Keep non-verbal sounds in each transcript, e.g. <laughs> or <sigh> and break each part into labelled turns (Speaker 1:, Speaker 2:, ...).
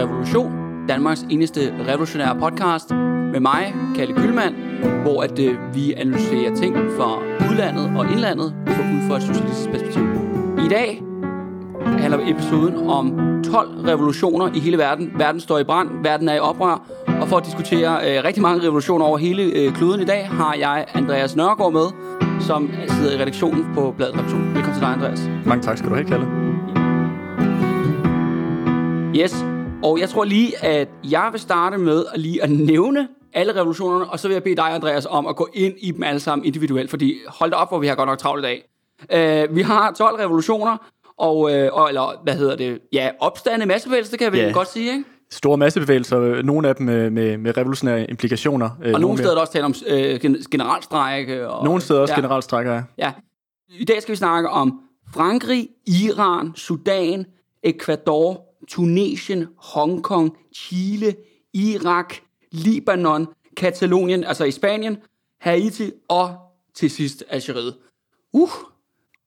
Speaker 1: Revolution, Danmarks eneste revolutionære podcast, med mig, Kalle Kylmand, hvor at, øh, vi analyserer ting fra udlandet og indlandet for ud fra et socialistisk perspektiv. I dag handler episoden om 12 revolutioner i hele verden. Verden står i brand, verden er i oprør, og for at diskutere øh, rigtig mange revolutioner over hele øh, kloden i dag, har jeg Andreas Nørgaard med, som sidder i redaktionen på Bladet Redaktion. Velkommen til dig, Andreas.
Speaker 2: Mange tak skal du have, Kalle.
Speaker 1: Yes, og jeg tror lige, at jeg vil starte med at lige at nævne alle revolutionerne, og så vil jeg bede dig, Andreas, om at gå ind i dem alle sammen individuelt, fordi hold da op, hvor vi har godt nok travlt i dag. Uh, vi har 12 revolutioner, og, uh, og eller hvad hedder det, ja, opstande massebevægelser, det kan jeg vel
Speaker 2: Ja.
Speaker 1: godt sige, ikke?
Speaker 2: Store massebevægelser, nogle af dem med, med, med revolutionære implikationer. øh,
Speaker 1: Og nogle steder er
Speaker 2: mere-
Speaker 1: der også tale om øh, gen- generalstrejke. Og,
Speaker 2: Nogle steder også
Speaker 1: ja,
Speaker 2: generalstrækker, ja.
Speaker 1: Ja. I dag skal vi snakke om Frankrig, Iran, Sudan, Ecuador, Tunesien, Hongkong, Chile, Irak, Libanon, Katalonien, altså i Spanien, Haiti og til sidst Algeriet. Uh,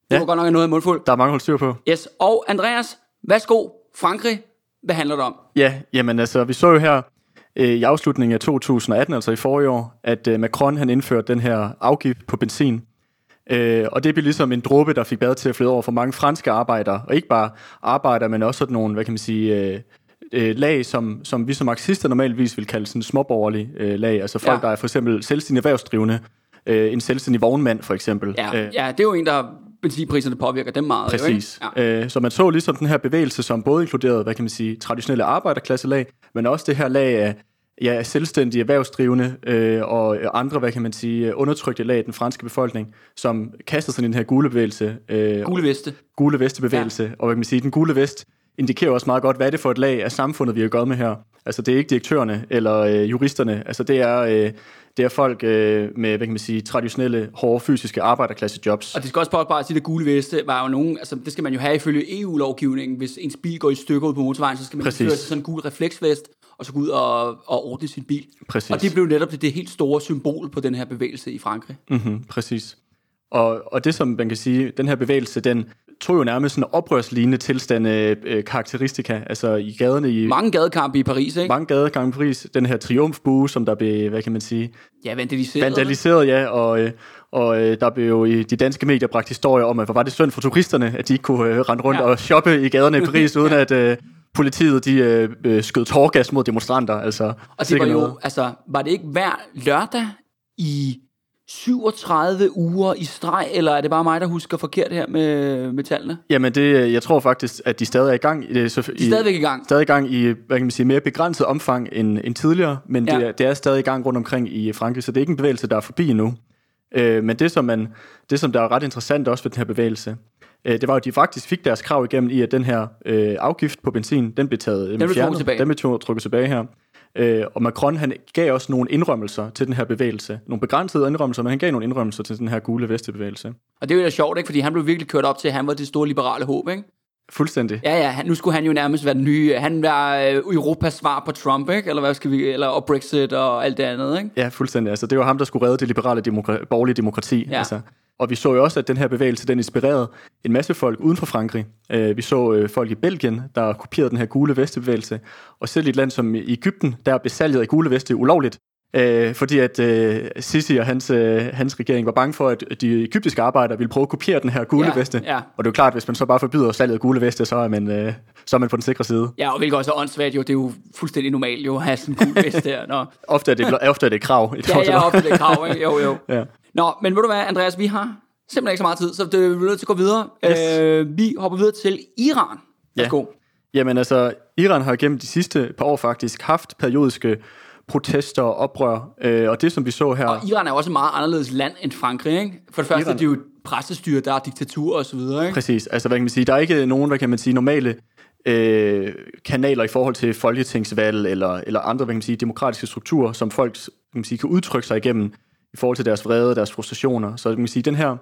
Speaker 1: det
Speaker 2: Ja.
Speaker 1: var godt nok noget af mundfuld.
Speaker 2: Der er mange styr på.
Speaker 1: Yes, og Andreas, værsgo, Frankrig, hvad handler det om?
Speaker 2: Ja, jamen altså, vi så jo her øh, i afslutningen af 2018, altså i forrige år, at øh, Macron han indførte den her afgift på benzin. Øh, og det blev ligesom en dråbe, der fik bad til at flyde over for mange franske arbejdere, og ikke bare arbejdere, men også sådan nogle, hvad kan man sige, øh, øh, lag, som, som vi som marxister normalvis vil kalde sådan småborgerlige øh, lag, altså folk,
Speaker 1: Ja.
Speaker 2: der er for eksempel selvstændige erhvervsdrivende, øh, en selvstændig vognmand for eksempel.
Speaker 1: Ja,
Speaker 2: Øh,
Speaker 1: ja det er jo en, der benzinpriserne påvirker dem meget. jo, ikke?
Speaker 2: Præcis.
Speaker 1: Ja.
Speaker 2: Øh, så man så ligesom den her bevægelse, som både inkluderede, hvad kan man sige, traditionelle arbejderklasselag, men også det her lag af ja, selvstændige erhvervsdrivende øh, og andre, hvad kan man sige, undertrykte lag i den franske befolkning, som kastede sig i den her gule bevægelse, øh,
Speaker 1: Gule veste.
Speaker 2: gule vestebevægelse, ja. og hvad kan man sige, den gule vest indikerer også meget godt, hvad er det for et lag af samfundet, vi har gået med her. Altså det er ikke direktørerne eller øh, juristerne, altså det er, øh, det er folk øh, med, hvad kan man sige, traditionelle, hårde fysiske arbejderklassejobs.
Speaker 1: Og det skal også bare, bare sige, at gule veste var jo nogen, altså det skal man jo have ifølge EU-lovgivningen. Hvis ens bil går i stykker ud på motorvejen, så skal man
Speaker 2: Præcis.
Speaker 1: sig sådan en gul refleksvest, og så gå ud og, og ordne sin bil.
Speaker 2: Præcis.
Speaker 1: Og det blev netop det, det helt store symbol på den her bevægelse i Frankrig.
Speaker 2: Mm-hmm, præcis. Og, og det, som man kan sige, den her bevægelse, den tog jo nærmest sådan oprørslignende tilstande øh, karakteristika, altså i gaderne i mange,
Speaker 1: gadekampe i Paris, ikke?
Speaker 2: mange gadegange i Paris, den her triumfbue, som der blev, hvad kan man sige,
Speaker 1: Ja, vandaliseret.
Speaker 2: vandaliseret, ja, og, øh, og øh, der blev jo i de danske medier bragt historier om, at hvor var det synd for turisterne, at de ikke kunne øh, rende rundt
Speaker 1: Ja.
Speaker 2: ja. og shoppe i gaderne i <laughs> Paris, uden at øh, politiet de, øh, øh, skød tårgas mod demonstranter. Altså,
Speaker 1: Og det var jo,
Speaker 2: noget.
Speaker 1: altså, var det ikke hver lørdag i 37 uger i streg, eller er det bare mig, der husker forkert her med, med tallene?
Speaker 2: Jamen, det, øh, jeg tror faktisk, at de stadig er i gang. i Det, så,
Speaker 1: De er stadigvæk i gang.
Speaker 2: stadig i gang i hvad kan man sige, mere begrænset omfang end, end tidligere, men det,
Speaker 1: Ja.
Speaker 2: er, det er stadig i gang rundt omkring i Frankrig, så det er ikke en bevægelse, der er forbi endnu. Øh, men det som, man, det, som der er ret interessant også ved den her bevægelse, øh, det var jo, at de faktisk fik deres krav igennem i, at den her øh, afgift på benzin, den blev taget den
Speaker 1: blev tilbage.
Speaker 2: Den blev trukket tilbage her. Øh, og Macron han gav også nogle indrømmelser til den her bevægelse. Nogle begrænsede indrømmelser, men han gav nogle indrømmelser til den her gule vestebevægelse.
Speaker 1: Og det er jo da sjovt, ikke? Fordi han blev virkelig kørt op til, at han var det store liberale håb, ikke?
Speaker 2: Fuldstændig.
Speaker 1: Ja, ja, nu skulle han jo nærmest være den nye, han var øh, Europas svar på Trump, ikke? Eller hvad skal vi, eller og Brexit og alt det andet, ikke?
Speaker 2: Ja, fuldstændig. Altså, det var ham, der skulle redde det liberale demokra- borgerlige demokrati.
Speaker 1: Ja.
Speaker 2: Altså. Og vi så jo også, at den her bevægelse, den inspirerede en masse folk uden for Frankrig. Øh, vi så øh, folk i Belgien, der kopierede den her gule vestebevægelse. Og selv i et land som Ægypten, der af gule veste ulovligt. Øh, fordi at øh, Sisi og hans, øh, hans regering var bange for, at de egyptiske arbejdere ville prøve at kopiere den her gule
Speaker 1: Ja,
Speaker 2: veste.
Speaker 1: ja.
Speaker 2: Og det er jo klart, at hvis man så bare forbyder salget af gule veste, så er man, øh, så er man på den sikre side.
Speaker 1: Ja, og hvilket også er åndssvagt jo, det er jo fuldstændig normalt jo at have sådan en cool vest der. Nå. <laughs>
Speaker 2: Ofte er det, ofte er det et krav. I
Speaker 1: Ja, ja, op til det krav, ikke? Jo, jo. <laughs>
Speaker 2: Ja.
Speaker 1: Nå, men ved du hvad, Andreas, vi har simpelthen ikke så meget tid, så det, vi er nødt til at gå videre.
Speaker 2: Yes.
Speaker 1: Øh, vi hopper videre til Iran. Værsgo.
Speaker 2: Jamen altså, Iran har gennem de sidste par år faktisk haft periodiske protester og oprør, øh, og det som vi så her...
Speaker 1: Og Iran er også et meget anderledes land end Frankrig, ikke? For det første
Speaker 2: Iran-
Speaker 1: er det jo et pressestyre, der er diktatur og så videre, ikke?
Speaker 2: Præcis, altså hvad kan man sige, der er ikke nogen, hvad kan man sige, normale øh, kanaler i forhold til folketingsvalg eller, eller andre, hvad kan man sige, demokratiske strukturer, som folk kan, man sige, kan udtrykke sig igennem i forhold til deres vrede, deres frustrationer. Så man kan sige, den her,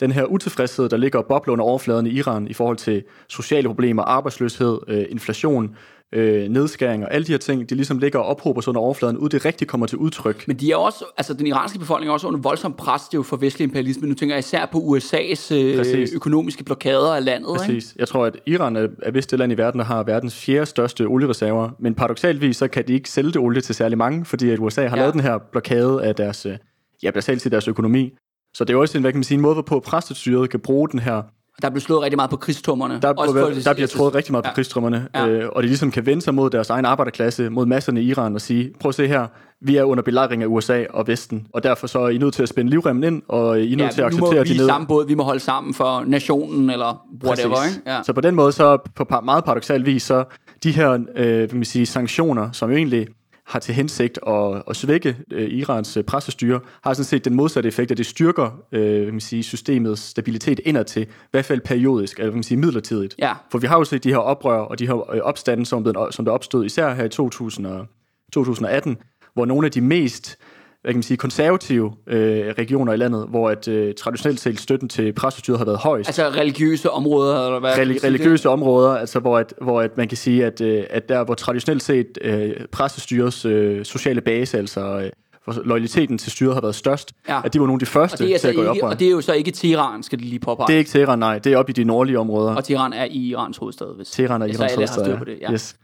Speaker 2: den her utilfredshed, der ligger og bobler under overfladen i Iran i forhold til sociale problemer, arbejdsløshed, øh, inflation, øh, nedskæringer, alle de her ting, de ligesom ligger og ophober sig under overfladen, uden det rigtigt kommer til udtryk.
Speaker 1: Men de er også, altså den iranske befolkning er også under voldsom pres, det er jo for vestlig imperialisme. Nu tænker jeg især på USA's øh,
Speaker 2: Præcis.
Speaker 1: økonomiske blokader af landet. Ikke?
Speaker 2: Præcis. Jeg tror, at Iran er, er vist det land i verden, der har verdens fjerde største oliereserver, men paradoxalvis så kan de ikke sælge det olie til særlig mange, fordi at USA har
Speaker 1: ja.
Speaker 2: lavet den her blokade af deres, øh, ja, basalt til deres økonomi. Så det er også en, hvad kan man sige, en måde, hvorpå præstestyret kan bruge den her
Speaker 1: Der blev slået rigtig meget på krigstummerne.
Speaker 2: Der,
Speaker 1: Også det-
Speaker 2: der bliver trådet rigtig meget på
Speaker 1: Ja.
Speaker 2: ja. krigsstrømmerne,
Speaker 1: Ja.
Speaker 2: øh, og de ligesom kan vende sig mod deres egen arbejderklasse, mod masserne i Iran og sige, prøv at se her, vi er under belejring af USA og Vesten, og derfor så er I nødt til at spænde livremmen ind, og I er nødt
Speaker 1: Ja,
Speaker 2: til at acceptere,
Speaker 1: vi
Speaker 2: de
Speaker 1: i
Speaker 2: ned.
Speaker 1: samme båd, vi må holde sammen for nationen, eller whatever.
Speaker 2: Præcis.
Speaker 1: Ikke? Ja.
Speaker 2: Så på den måde, så på meget paradoxal vis, så de her øh, kan man sige, sanktioner, som jo egentlig har til hensigt at, at svække øh, Irans øh, pressestyre, har sådan set den modsatte effekt, at det styrker øh, man sige, systemets stabilitet indadtil, i hvert fald periodisk, eller man sige, midlertidigt.
Speaker 1: Ja.
Speaker 2: For vi har jo set de her oprør og de her øh, opstande, som, som der opstod især her i 2000 og, 2018, hvor nogle af de mest hvad kan man sige, konservative øh, regioner i landet, hvor at, øh, traditionelt set støtten til pressestyret har været højst.
Speaker 1: Altså religiøse områder, eller hvad?
Speaker 2: Reli-
Speaker 1: sige det?
Speaker 2: religiøse områder, altså hvor, at, hvor at man kan sige, at, øh, at der hvor traditionelt set øh, pressestyrets øh, sociale base, altså øh, hvor loyaliteten til styret har været størst,
Speaker 1: Ja.
Speaker 2: at de var nogle af de første til at gå i
Speaker 1: altså
Speaker 2: oprør.
Speaker 1: og det er jo så ikke Teheran, skal det lige påpege.
Speaker 2: det er ikke Teheran, nej, det er oppe i de nordlige områder.
Speaker 1: Og Teheran er i Irans hovedstad, hvis
Speaker 2: Teheran er
Speaker 1: hvis
Speaker 2: Irans
Speaker 1: har
Speaker 2: hovedstad.
Speaker 1: styr på det. Ja.
Speaker 2: Yes.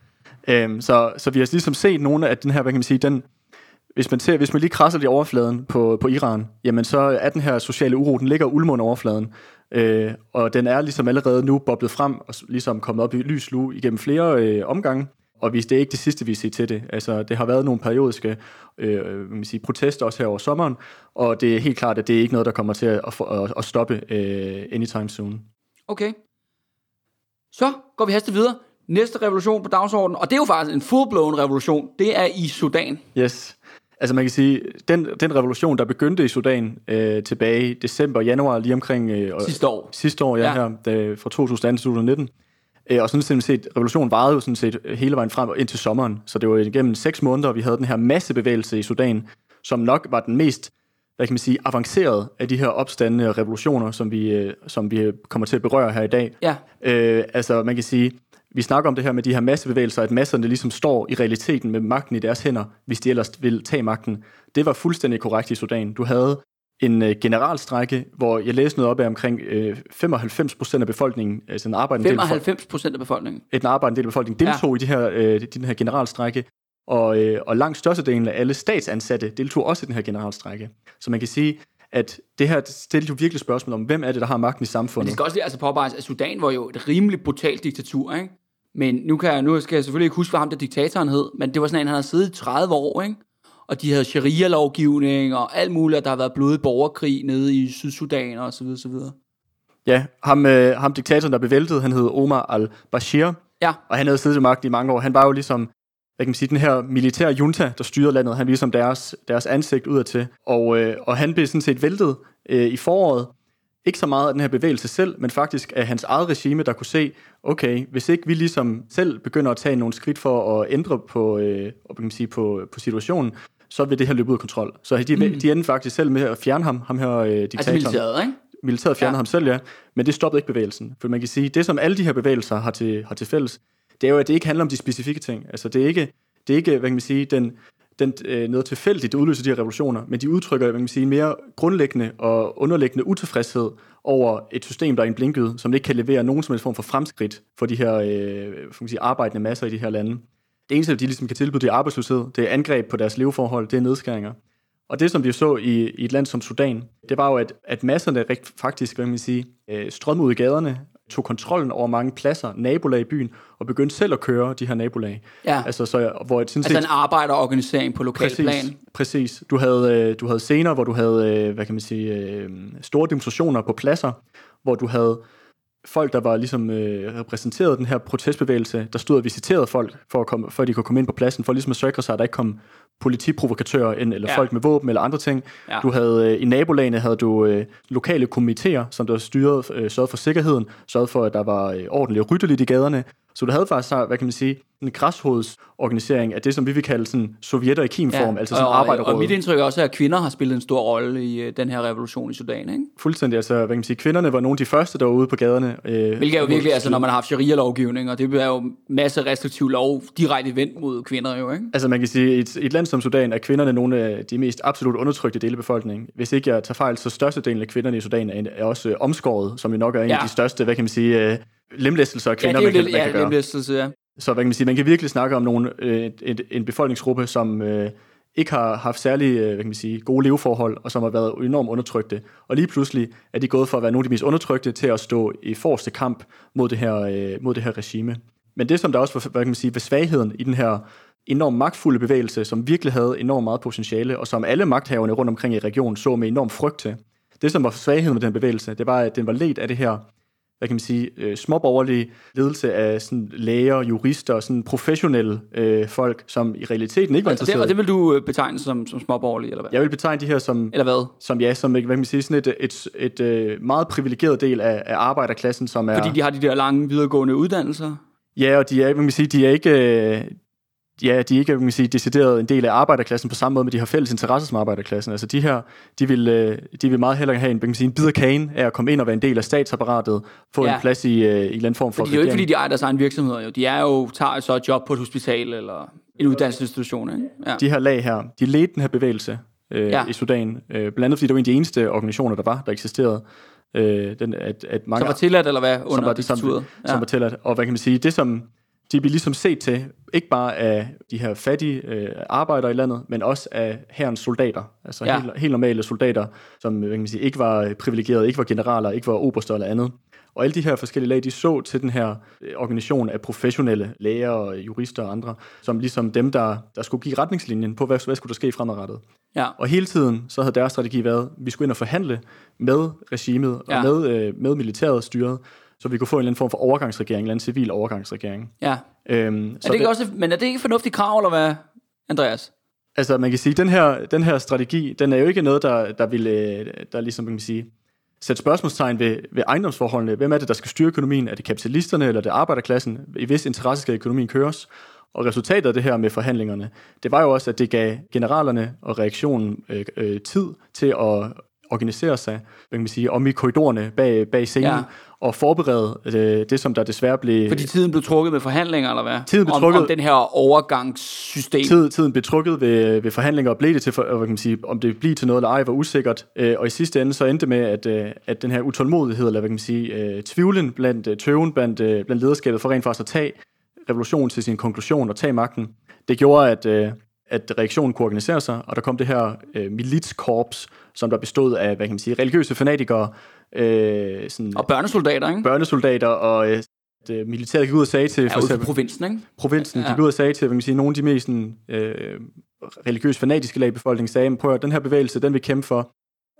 Speaker 2: Øhm, så, så vi har ligesom set nogle af den her, hvad kan man sige, den, hvis man, ser, hvis man lige krasser lige overfladen på, på Iran, jamen så er den her sociale uro, den ligger ulmer under overfladen. Øh, og den er ligesom allerede nu boblet frem og ligesom kommet op i lys lue igennem flere øh, omgange. Og hvis det er ikke det sidste, vi ser til det. Altså, det har været nogle periodiske øh, man sige, protester også her over sommeren, og det er helt klart, at det er ikke noget, der kommer til at, at, at, at stoppe øh, anytime soon.
Speaker 1: Okay. Så går vi hastigt videre. Næste revolution på dagsordenen, og det er jo faktisk en full-blown revolution, det er i Sudan.
Speaker 2: Yes. Altså man kan sige, den, den revolution, der begyndte i Sudan øh, tilbage i december, januar, lige omkring øh, og-
Speaker 1: Sidste år.
Speaker 2: sidste år, ja,
Speaker 1: Ja.
Speaker 2: her, da, fra 2018 til 2019. Øh, og sådan set, revolutionen varede jo sådan set hele vejen frem ind til sommeren. Så det var igennem seks måneder, vi havde den her massebevægelse i Sudan, som nok var den mest hvad kan man sige, avancerede af de her opstandende revolutioner, som vi, øh, som vi kommer til at berøre her i dag.
Speaker 1: Ja.
Speaker 2: Øh, altså man kan sige, vi snakker om det her med de her massebevægelser, at masserne ligesom står i realiteten med magten i deres hænder, hvis de ellers vil tage magten. Det var fuldstændig korrekt i Sudan. Du havde en øh, generalstrække, hvor jeg læste noget op af omkring øh, 95 procent af befolkningen, altså en arbejdende, del, af,
Speaker 1: 95 procent af befolkningen.
Speaker 2: befolkningen- en arbejdende del af befolkningen, deltog ja. i de her, øh, den her generalstrække, og, øh, og langt størstedelen af alle statsansatte deltog også i den her generalstrække. Så man kan sige, at det her stiller jo virkelig spørgsmål om, hvem er det, der har magten i
Speaker 1: Men
Speaker 2: samfundet?
Speaker 1: det skal også lige altså påpeges, at Sudan var jo et rimelig brutalt diktatur, ikke? Men nu, kan jeg, nu skal jeg selvfølgelig ikke huske, hvad ham der diktatoren hed, men det var sådan en, han havde siddet i 30 år, ikke? Og de havde sharia-lovgivning og alt muligt, og der har været blodig borgerkrig nede i Sydsudan og så videre, så videre.
Speaker 2: Ja, ham, øh, ham diktatoren, der blev væltet, han hed Omar al-Bashir,
Speaker 1: Ja,
Speaker 2: og han havde siddet ved magten i mange år. Han var jo ligesom, hvad kan man sige, den her militære junta, der styrede landet. Han var ligesom deres, deres ansigt udadtil. Og, øh, og han blev sådan set væltet øh, i foråret. Ikke så meget af den her bevægelse selv, men faktisk af hans eget regime, der kunne se, okay, hvis ikke vi ligesom selv begynder at tage nogle skridt for at ændre på, øh, hvad kan man sige, på, på situationen, så vil det her løbe ud af kontrol. Så de, mm. de endte faktisk selv med at fjerne ham, ham her øh,
Speaker 1: altså
Speaker 2: diktatoren
Speaker 1: militæret, ikke?
Speaker 2: militæret fjernede
Speaker 1: ja.
Speaker 2: ham selv, ja. Men det stoppede ikke bevægelsen. For man kan sige, det som alle de her bevægelser har til, har til fælles, det er jo, at det ikke handler om de specifikke ting. Altså det er ikke, det er ikke hvad kan man sige, den, den, øh, noget tilfældigt, der udløser de her revolutioner, men de udtrykker hvad kan man sige, en mere grundlæggende og underliggende utilfredshed over et system, der er en blinket, som ikke kan levere nogen som helst form for fremskridt for de her øh, for man sige, arbejdende masser i de her lande. Det eneste, de ligesom kan tilbyde, det er arbejdsløshed, det er angreb på deres leveforhold, det er nedskæringer. Og det, som vi så i, i et land som Sudan, det var jo, at, at masserne rigt, faktisk, hvad kan man sige, øh, strømmede ud i gaderne, tog kontrollen over mange pladser, nabolag i byen, og begyndte selv at køre de her nabolag.
Speaker 1: Ja.
Speaker 2: Altså, så, hvor et, sådan
Speaker 1: Altså
Speaker 2: set,
Speaker 1: en arbejderorganisering på lokal
Speaker 2: præcis,
Speaker 1: plan.
Speaker 2: præcis. Du havde, øh, du havde scener, hvor du havde, øh, hvad kan man sige, øh, store demonstrationer på pladser, hvor du havde folk, der var ligesom øh, repræsenteret den her protestbevægelse, der stod og visiterede folk, for at, komme, for at de kunne komme ind på pladsen, for ligesom at sikre sig, at der ikke kom politiprovokatører ind, eller
Speaker 1: Ja.
Speaker 2: folk med våben, eller andre ting.
Speaker 1: Ja.
Speaker 2: Du havde, øh, I nabolagene havde du øh, lokale komitéer, som der styrede, øh, sørgede for sikkerheden, sørgede for, at der var øh, ordentligt og ryddeligt i gaderne, Så du havde faktisk, hvad kan man sige, en græshodsorganisering af det, som vi vil kalde sådan sovjetter i kimform, ja, altså sådan
Speaker 1: og,
Speaker 2: arbejderråd.
Speaker 1: Og mit indtryk er også, at kvinder har spillet en stor rolle i uh, den her revolution i Sudan, ikke?
Speaker 2: Fuldstændig, altså, hvad kan man sige, kvinderne var nogle af de første, der var ude på gaderne.
Speaker 1: Øh, Hvilket er jo virkelig, altså når man har haft sharia-lovgivning, og det er jo masse restriktiv lov direkte vendt mod kvinder jo, ikke?
Speaker 2: Altså man kan sige, et, et land som Sudan er kvinderne nogle af de mest absolut undertrykte dele af befolkningen. Hvis ikke jeg tager fejl, så størstedelen af kvinderne i Sudan er, er også omskåret, som jo nok er en ja. af de største, hvad kan man sige, øh, lemlæstelser af kvinder,
Speaker 1: ja, det er
Speaker 2: man,
Speaker 1: kan,
Speaker 2: man
Speaker 1: ja,
Speaker 2: kan gøre.
Speaker 1: ja.
Speaker 2: Så hvad kan man sige, man kan virkelig snakke om nogle, øh, et, en befolkningsgruppe, som øh, ikke har haft særlig øh, hvad kan man sige, gode leveforhold, og som har været enormt undertrykte. Og lige pludselig er de gået fra at være nogle af de mest undertrykte til at stå i forreste kamp mod det her, øh, mod det her regime. Men det, som der også var, hvad kan man sige, var svagheden i den her enormt magtfulde bevægelse, som virkelig havde enormt meget potentiale, og som alle magthaverne rundt omkring i regionen så med enorm frygt til. Det, som var svagheden med den bevægelse, det var, at den var ledt af det her hvad kan man sige, øh, småborgerlige ledelse af sådan læger, jurister og sådan professionelle øh, folk, som i realiteten ikke var interesserede.
Speaker 1: Og det, og det vil du øh, betegne som, som småborgerlige, eller hvad?
Speaker 2: Jeg vil betegne de her som...
Speaker 1: Eller hvad?
Speaker 2: Som, ja, som hvad kan man sige, sådan et, et, et, et øh, meget privilegeret del af, af arbejderklassen, som er...
Speaker 1: Fordi de har de der lange videregående uddannelser?
Speaker 2: Ja, og de er, hvad kan man sige, de er ikke, ja, de er ikke kan man sige, decideret en del af arbejderklassen på samme måde, men de har fælles interesser som arbejderklassen. Altså de her, de vil, øh, de vil meget hellere have en, kan man sige, en bid af kagen af at komme ind og være en del af statsapparatet, få ja. en plads i, øh, i en eller anden form for
Speaker 1: fordi Det er jo ikke, fordi de ejer deres egen virksomheder. Jo. De er jo, tager så et job på et hospital eller en uddannelsesinstitution. Ikke?
Speaker 2: Ja. De her lag her, de ledte den her bevægelse øh, ja. i Sudan, øh, blandt andet fordi det var en af de eneste organisationer, der var, der eksisterede. Øh, den, at, at mange,
Speaker 1: som var tilladt, eller hvad, under
Speaker 2: som var, som, ja. som var tilladt. Og hvad kan man sige, det som de bliver ligesom set til, ikke bare af de her fattige øh, arbejdere i landet, men også af herrens soldater. Altså ja. helt, helt normale soldater, som kan man sige, ikke var privilegerede, ikke var generaler, ikke var oberster eller andet. Og alle de her forskellige lag, de så til den her øh, organisation af professionelle læger, jurister og andre, som ligesom dem, der, der skulle give retningslinjen på, hvad, hvad skulle der ske fremadrettet. Ja. Og hele tiden, så havde deres strategi været, at vi skulle ind og forhandle med regimet ja. og med, øh, med militæret styret, så vi kunne få en eller anden form for overgangsregering, en eller anden civil overgangsregering.
Speaker 1: Ja. Øhm, så er det ikke det, også, men er det ikke et fornuftigt krav, eller hvad, Andreas?
Speaker 2: Altså, man kan sige, den her, den her strategi, den er jo ikke noget, der, der vil, øh, der ligesom, man kan sige, sætte spørgsmålstegn ved, ved ejendomsforholdene. Hvem er det, der skal styre økonomien? Er det kapitalisterne, eller er det arbejderklassen? I vis interesse skal økonomien køres. Og resultatet af det her med forhandlingerne, det var jo også, at det gav generalerne og reaktionen øh, øh, tid til at organisere sig, hvad kan man sige, om i korridorerne bag, bag scenen, ja. og forberede øh, det, som der desværre blev...
Speaker 1: Fordi tiden blev trukket med forhandlinger, eller hvad?
Speaker 2: Tiden blev
Speaker 1: om,
Speaker 2: trukket...
Speaker 1: Om den her overgangssystem.
Speaker 2: Tid, tiden blev trukket ved, ved forhandlinger, og blev det til, for, hvad kan man sige, om det blev til noget eller ej, var usikkert. Øh, og i sidste ende så endte med, at, øh, at den her utålmodighed, eller hvad kan man sige, øh, tvivlen blandt øh, tøven, blandt, øh, blandt lederskabet for rent faktisk at tage revolutionen til sin konklusion og tage magten, det gjorde, at, øh, at reaktionen kunne organisere sig, og der kom det her øh, militskorps, som der bestod af, hvad kan man sige, religiøse fanatikere.
Speaker 1: Øh, sådan, og børnesoldater, ikke?
Speaker 2: Børnesoldater, og øh, militæret gik ud og sagde til...
Speaker 1: Ja, for eksempel, provinsen, ikke?
Speaker 2: Provinsen, ja. gik ud og sagde til, hvad kan man sige, nogle af de mest sådan, øh, religiøse fanatiske lag i befolkningen, sagde, prøv at den her bevægelse, den vil kæmpe for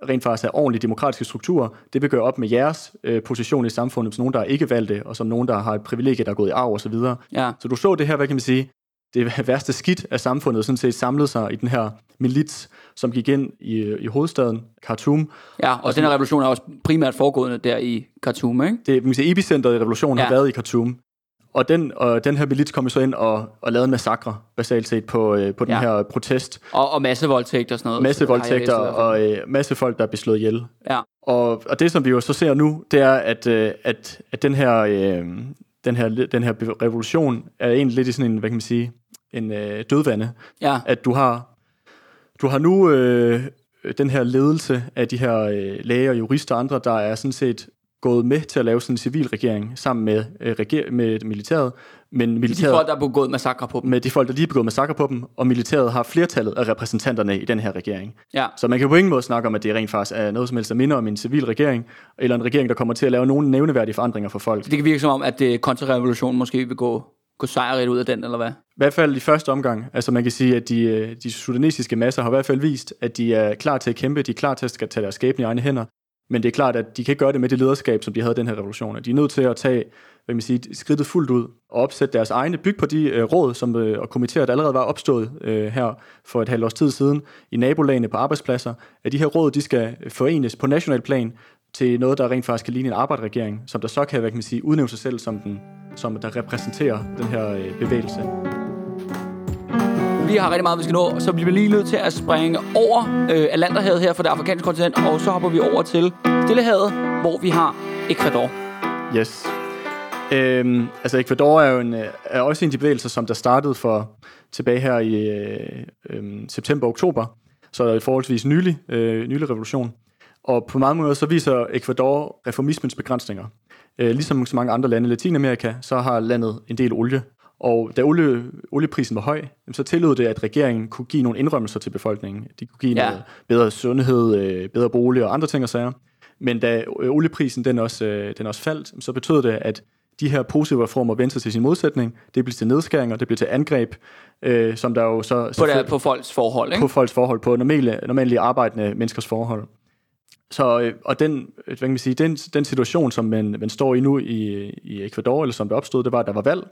Speaker 2: rent faktisk have ordentlige demokratiske strukturer. Det vil gøre op med jeres øh, position i samfundet som nogen, der er ikke valgte, og som nogen, der har et privilegie, der er gået i arv osv. Ja. Så du så det her, hvad kan man sige, det <laughs> værste skidt af samfundet sådan set samlede sig i den her milits, som gik ind i, i hovedstaden, Khartoum.
Speaker 1: Ja, og, og den her revolution er også primært foregået der i Khartoum, ikke?
Speaker 2: Det, man sige, epicentret i revolutionen ja. har været i Khartoum. Og den, og den her milits kom så ind og, og lavede en massakre, basalt set, på, øh, på den ja. her protest.
Speaker 1: Og, og massevoldtægter og sådan noget.
Speaker 2: Massevoldtægter og øh, masse folk, der er beslået ihjel. Ja. Og, og det, som vi jo så ser nu, det er, at, øh, at, at den her... Øh, den her, den her revolution er egentlig lidt i sådan en, hvad kan man sige, en øh, dødvande. Ja. At du har, du har nu øh, den her ledelse af de her øh, læger, jurister og andre, der er sådan set gået med til at lave sådan en civil regering sammen med, øh, reger- med militæret. Men militæret,
Speaker 1: de folk, der er begået massakre på dem.
Speaker 2: Med de folk, der lige er begået massakre på dem, og militæret har flertallet af repræsentanterne i den her regering. Ja. Så man kan på ingen måde snakke om, at det rent faktisk er noget som helst, der minder om en civil regering, eller en regering, der kommer til at lave nogle nævneværdige forandringer for folk.
Speaker 1: Det kan virke som om, at det kontrarevolutionen måske vil gå gå sejrigt ud af den, eller hvad? I
Speaker 2: hvert fald i første omgang. Altså man kan sige, at de, øh, de sudanesiske masser har i hvert fald vist, at de er klar til at kæmpe, de er klar til at tage deres skæbne i egne hænder. Men det er klart, at de kan ikke gøre det med det lederskab, som de havde i den her revolution. De er nødt til at tage hvad man sige, skridtet fuldt ud og opsætte deres egne, byg på de øh, råd som, øh, og komitéer, der allerede var opstået øh, her for et halvt års tid siden i nabolagene på arbejdspladser, at de her råd, de skal forenes på national plan, til noget, der rent faktisk kan ligne en arbejderregering, som der så kan, hvad kan man sige, udnævne sig selv som, den, som der repræsenterer den her øh, bevægelse.
Speaker 1: Vi har rigtig meget, vi skal nå, så bliver vi lige nødt til at springe over øh, Atlanterhavet her for det afrikanske kontinent, og så hopper vi over til Stillehavet, hvor vi har Ecuador.
Speaker 2: Yes. Øhm, altså Ecuador er jo en, øh, er også en af de bevægelser, som der startede for tilbage her i øh, øh, september-oktober, så er det forholdsvis nylig, øh, nylig revolution. Og på mange måder så viser Ecuador reformismens begrænsninger. Øh, ligesom så mange andre lande i Latinamerika, så har landet en del olie. Og da olie, olieprisen var høj, så tillod det, at regeringen kunne give nogle indrømmelser til befolkningen. De kunne give ja. noget bedre sundhed, øh, bedre bolig og andre ting og sager. Men da øh, olieprisen den også, den også faldt, så betød det, at de her positive reformer vendte til sin modsætning. Det blev til nedskæringer, det blev til angreb, øh, som der jo så...
Speaker 1: På, der, på folks forhold, ikke?
Speaker 2: På folks forhold, på normale, normale arbejdende menneskers forhold. Så, øh, og den, øh, hvad kan man sige, den, den situation, som man, man står i nu i, i Ecuador, eller som der opstod, det var, at der var valg,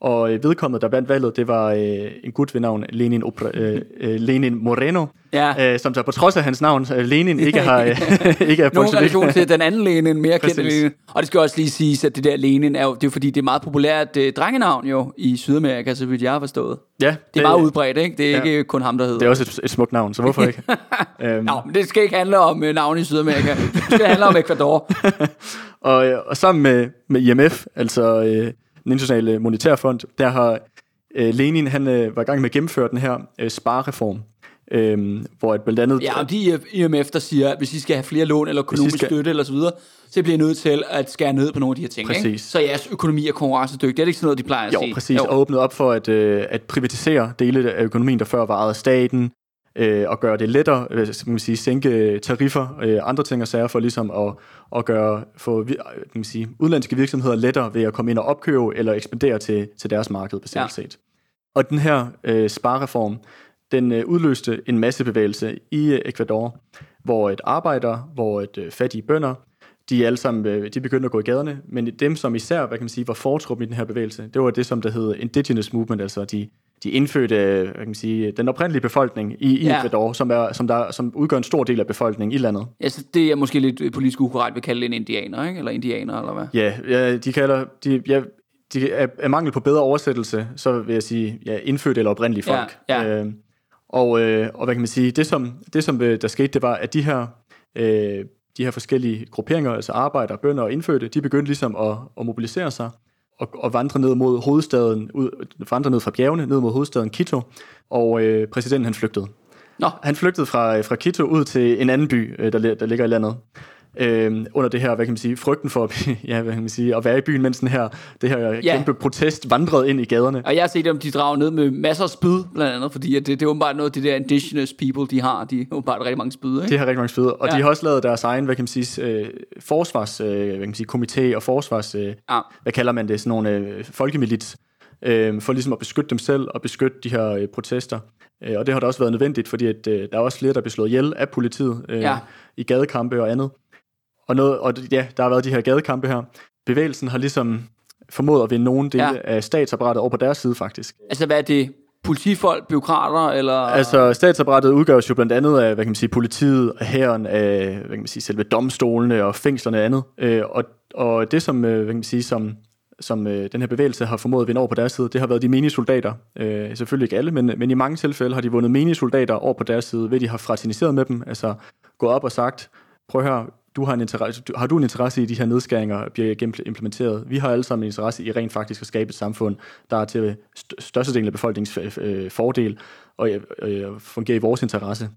Speaker 2: og øh, vedkommende, der vandt valget, det var øh, en gut ved navn Lenin, Opra, øh, øh, Lenin Moreno, ja. øh, som der på trods af hans navn, øh, Lenin, ikke har <laughs> øh, <laughs> ikke er
Speaker 1: Nogen relation til den anden Lenin, mere kendt Lenin. Og det skal også lige siges, at det der Lenin er jo, det er fordi, det er meget populært øh, drengenavn jo i Sydamerika, så vidt jeg har forstået. Ja. Det, det er meget udbredt, ikke? Det er ja. ikke kun ham, der hedder.
Speaker 2: Det er også et, et smukt navn, så hvorfor ikke? <laughs>
Speaker 1: øhm. Nå, men det skal ikke handle om øh, navn i Sydamerika. Det skal handle om Ecuador.
Speaker 2: og, og sammen med, med IMF, altså... Øh, den internationale monetærfond, der har øh, Lenin, han øh, var i gang med at gennemføre den her øh, sparereform, øh, hvor et blandt andet...
Speaker 1: Ja, og de IMF, der siger, at hvis I skal have flere lån eller økonomisk skal... støtte eller så videre, så bliver I nødt til at skære ned på nogle af de her ting. Præcis. Ikke? Så jeres økonomi er konkurrencedygtig. Det er ikke sådan
Speaker 2: øh, øh, og gøre det lettere, øh, skal man sige, sænke tariffer, øh, andre ting og sager for ligesom at, at gøre for kan man sige, udenlandske virksomheder lettere ved at komme ind og opkøbe eller ekspandere til, til deres marked bestemt ja. set. Og den her øh, sparereform, den øh, udløste en masse bevægelse i øh, Ecuador, hvor et arbejder, hvor et øh, fattige bønder, de alle sammen øh, de begyndte at gå i gaderne, men dem, som især hvad kan man sige, var fortruppen i den her bevægelse, det var det, som der hed Indigenous Movement, altså de de indfødte, hvad kan man sige, den oprindelige befolkning i, i ja. Ecuador, som, er, som, der, som udgør en stor del af befolkningen i landet.
Speaker 1: Ja, så det er måske lidt politisk ukorrekt, vi kalder det en indianer, ikke? eller indianer, eller hvad?
Speaker 2: Ja, ja de kalder, de, ja, de er, er mangel på bedre oversættelse, så vil jeg sige, ja, indfødte eller oprindelige folk. Ja, ja. Øh, og, øh, og hvad kan man sige, det som, det som øh, der skete, det var, at de her, øh, de her forskellige grupperinger, altså arbejdere, bønder og indfødte, de begyndte ligesom at, at mobilisere sig, og, og vandre ned mod hovedstaden, ud, vandre ned fra bjergene, ned mod hovedstaden Quito, og øh, præsidenten han flygtede. Nå. Han flygtede fra, fra Quito ud til en anden by, øh, der, der ligger i landet øh, under det her, hvad kan man sige, frygten for <laughs> ja, hvad kan man sige, at være i byen, mens den her, det her ja. kæmpe protest vandrede ind i gaderne.
Speaker 1: Og jeg har set dem, de drager ned med masser af spyd, blandt andet, fordi at det, det er åbenbart noget, det der indigenous people, de har, de har åbenbart rigtig mange spyd, ikke?
Speaker 2: De har rigtig mange spyd, og ja. de har også lavet deres egen, hvad kan man sige, øh, forsvars, øh, hvad kan man sige, komité og forsvars, øh, ja. hvad kalder man det, sådan nogle øh, folkemilit, øh, for ligesom at beskytte dem selv og beskytte de her øh, protester. Øh, og det har da også været nødvendigt, fordi at, øh, der er også flere, der er blevet slået ihjel af politiet øh, ja. i gadekampe og andet. Og, noget, og ja, der har været de her gadekampe her. Bevægelsen har ligesom formået at vinde nogle dele ja. af statsapparatet over på deres side, faktisk.
Speaker 1: Altså, hvad er det? Politifolk, byråkrater, eller...
Speaker 2: Altså, statsapparatet udgøres jo blandt andet af, hvad kan man sige, politiet, hæren, af, hvad kan man sige, selve domstolene og fængslerne og andet. Øh, og, og det, som, øh, hvad kan man sige, som, som øh, den her bevægelse har formået at vinde over på deres side, det har været de menige soldater. Øh, selvfølgelig ikke alle, men, men i mange tilfælde har de vundet menige soldater over på deres side, ved at de har fraterniseret med dem, altså gået op og sagt, prøv høre, du har, en interesse, har du en interesse i, at de her nedskæringer bliver implementeret? Vi har alle sammen en interesse i rent faktisk at skabe et samfund, der er til størstedelen af befolkningens øh, øh, fordel øh, og fungerer i vores interesse.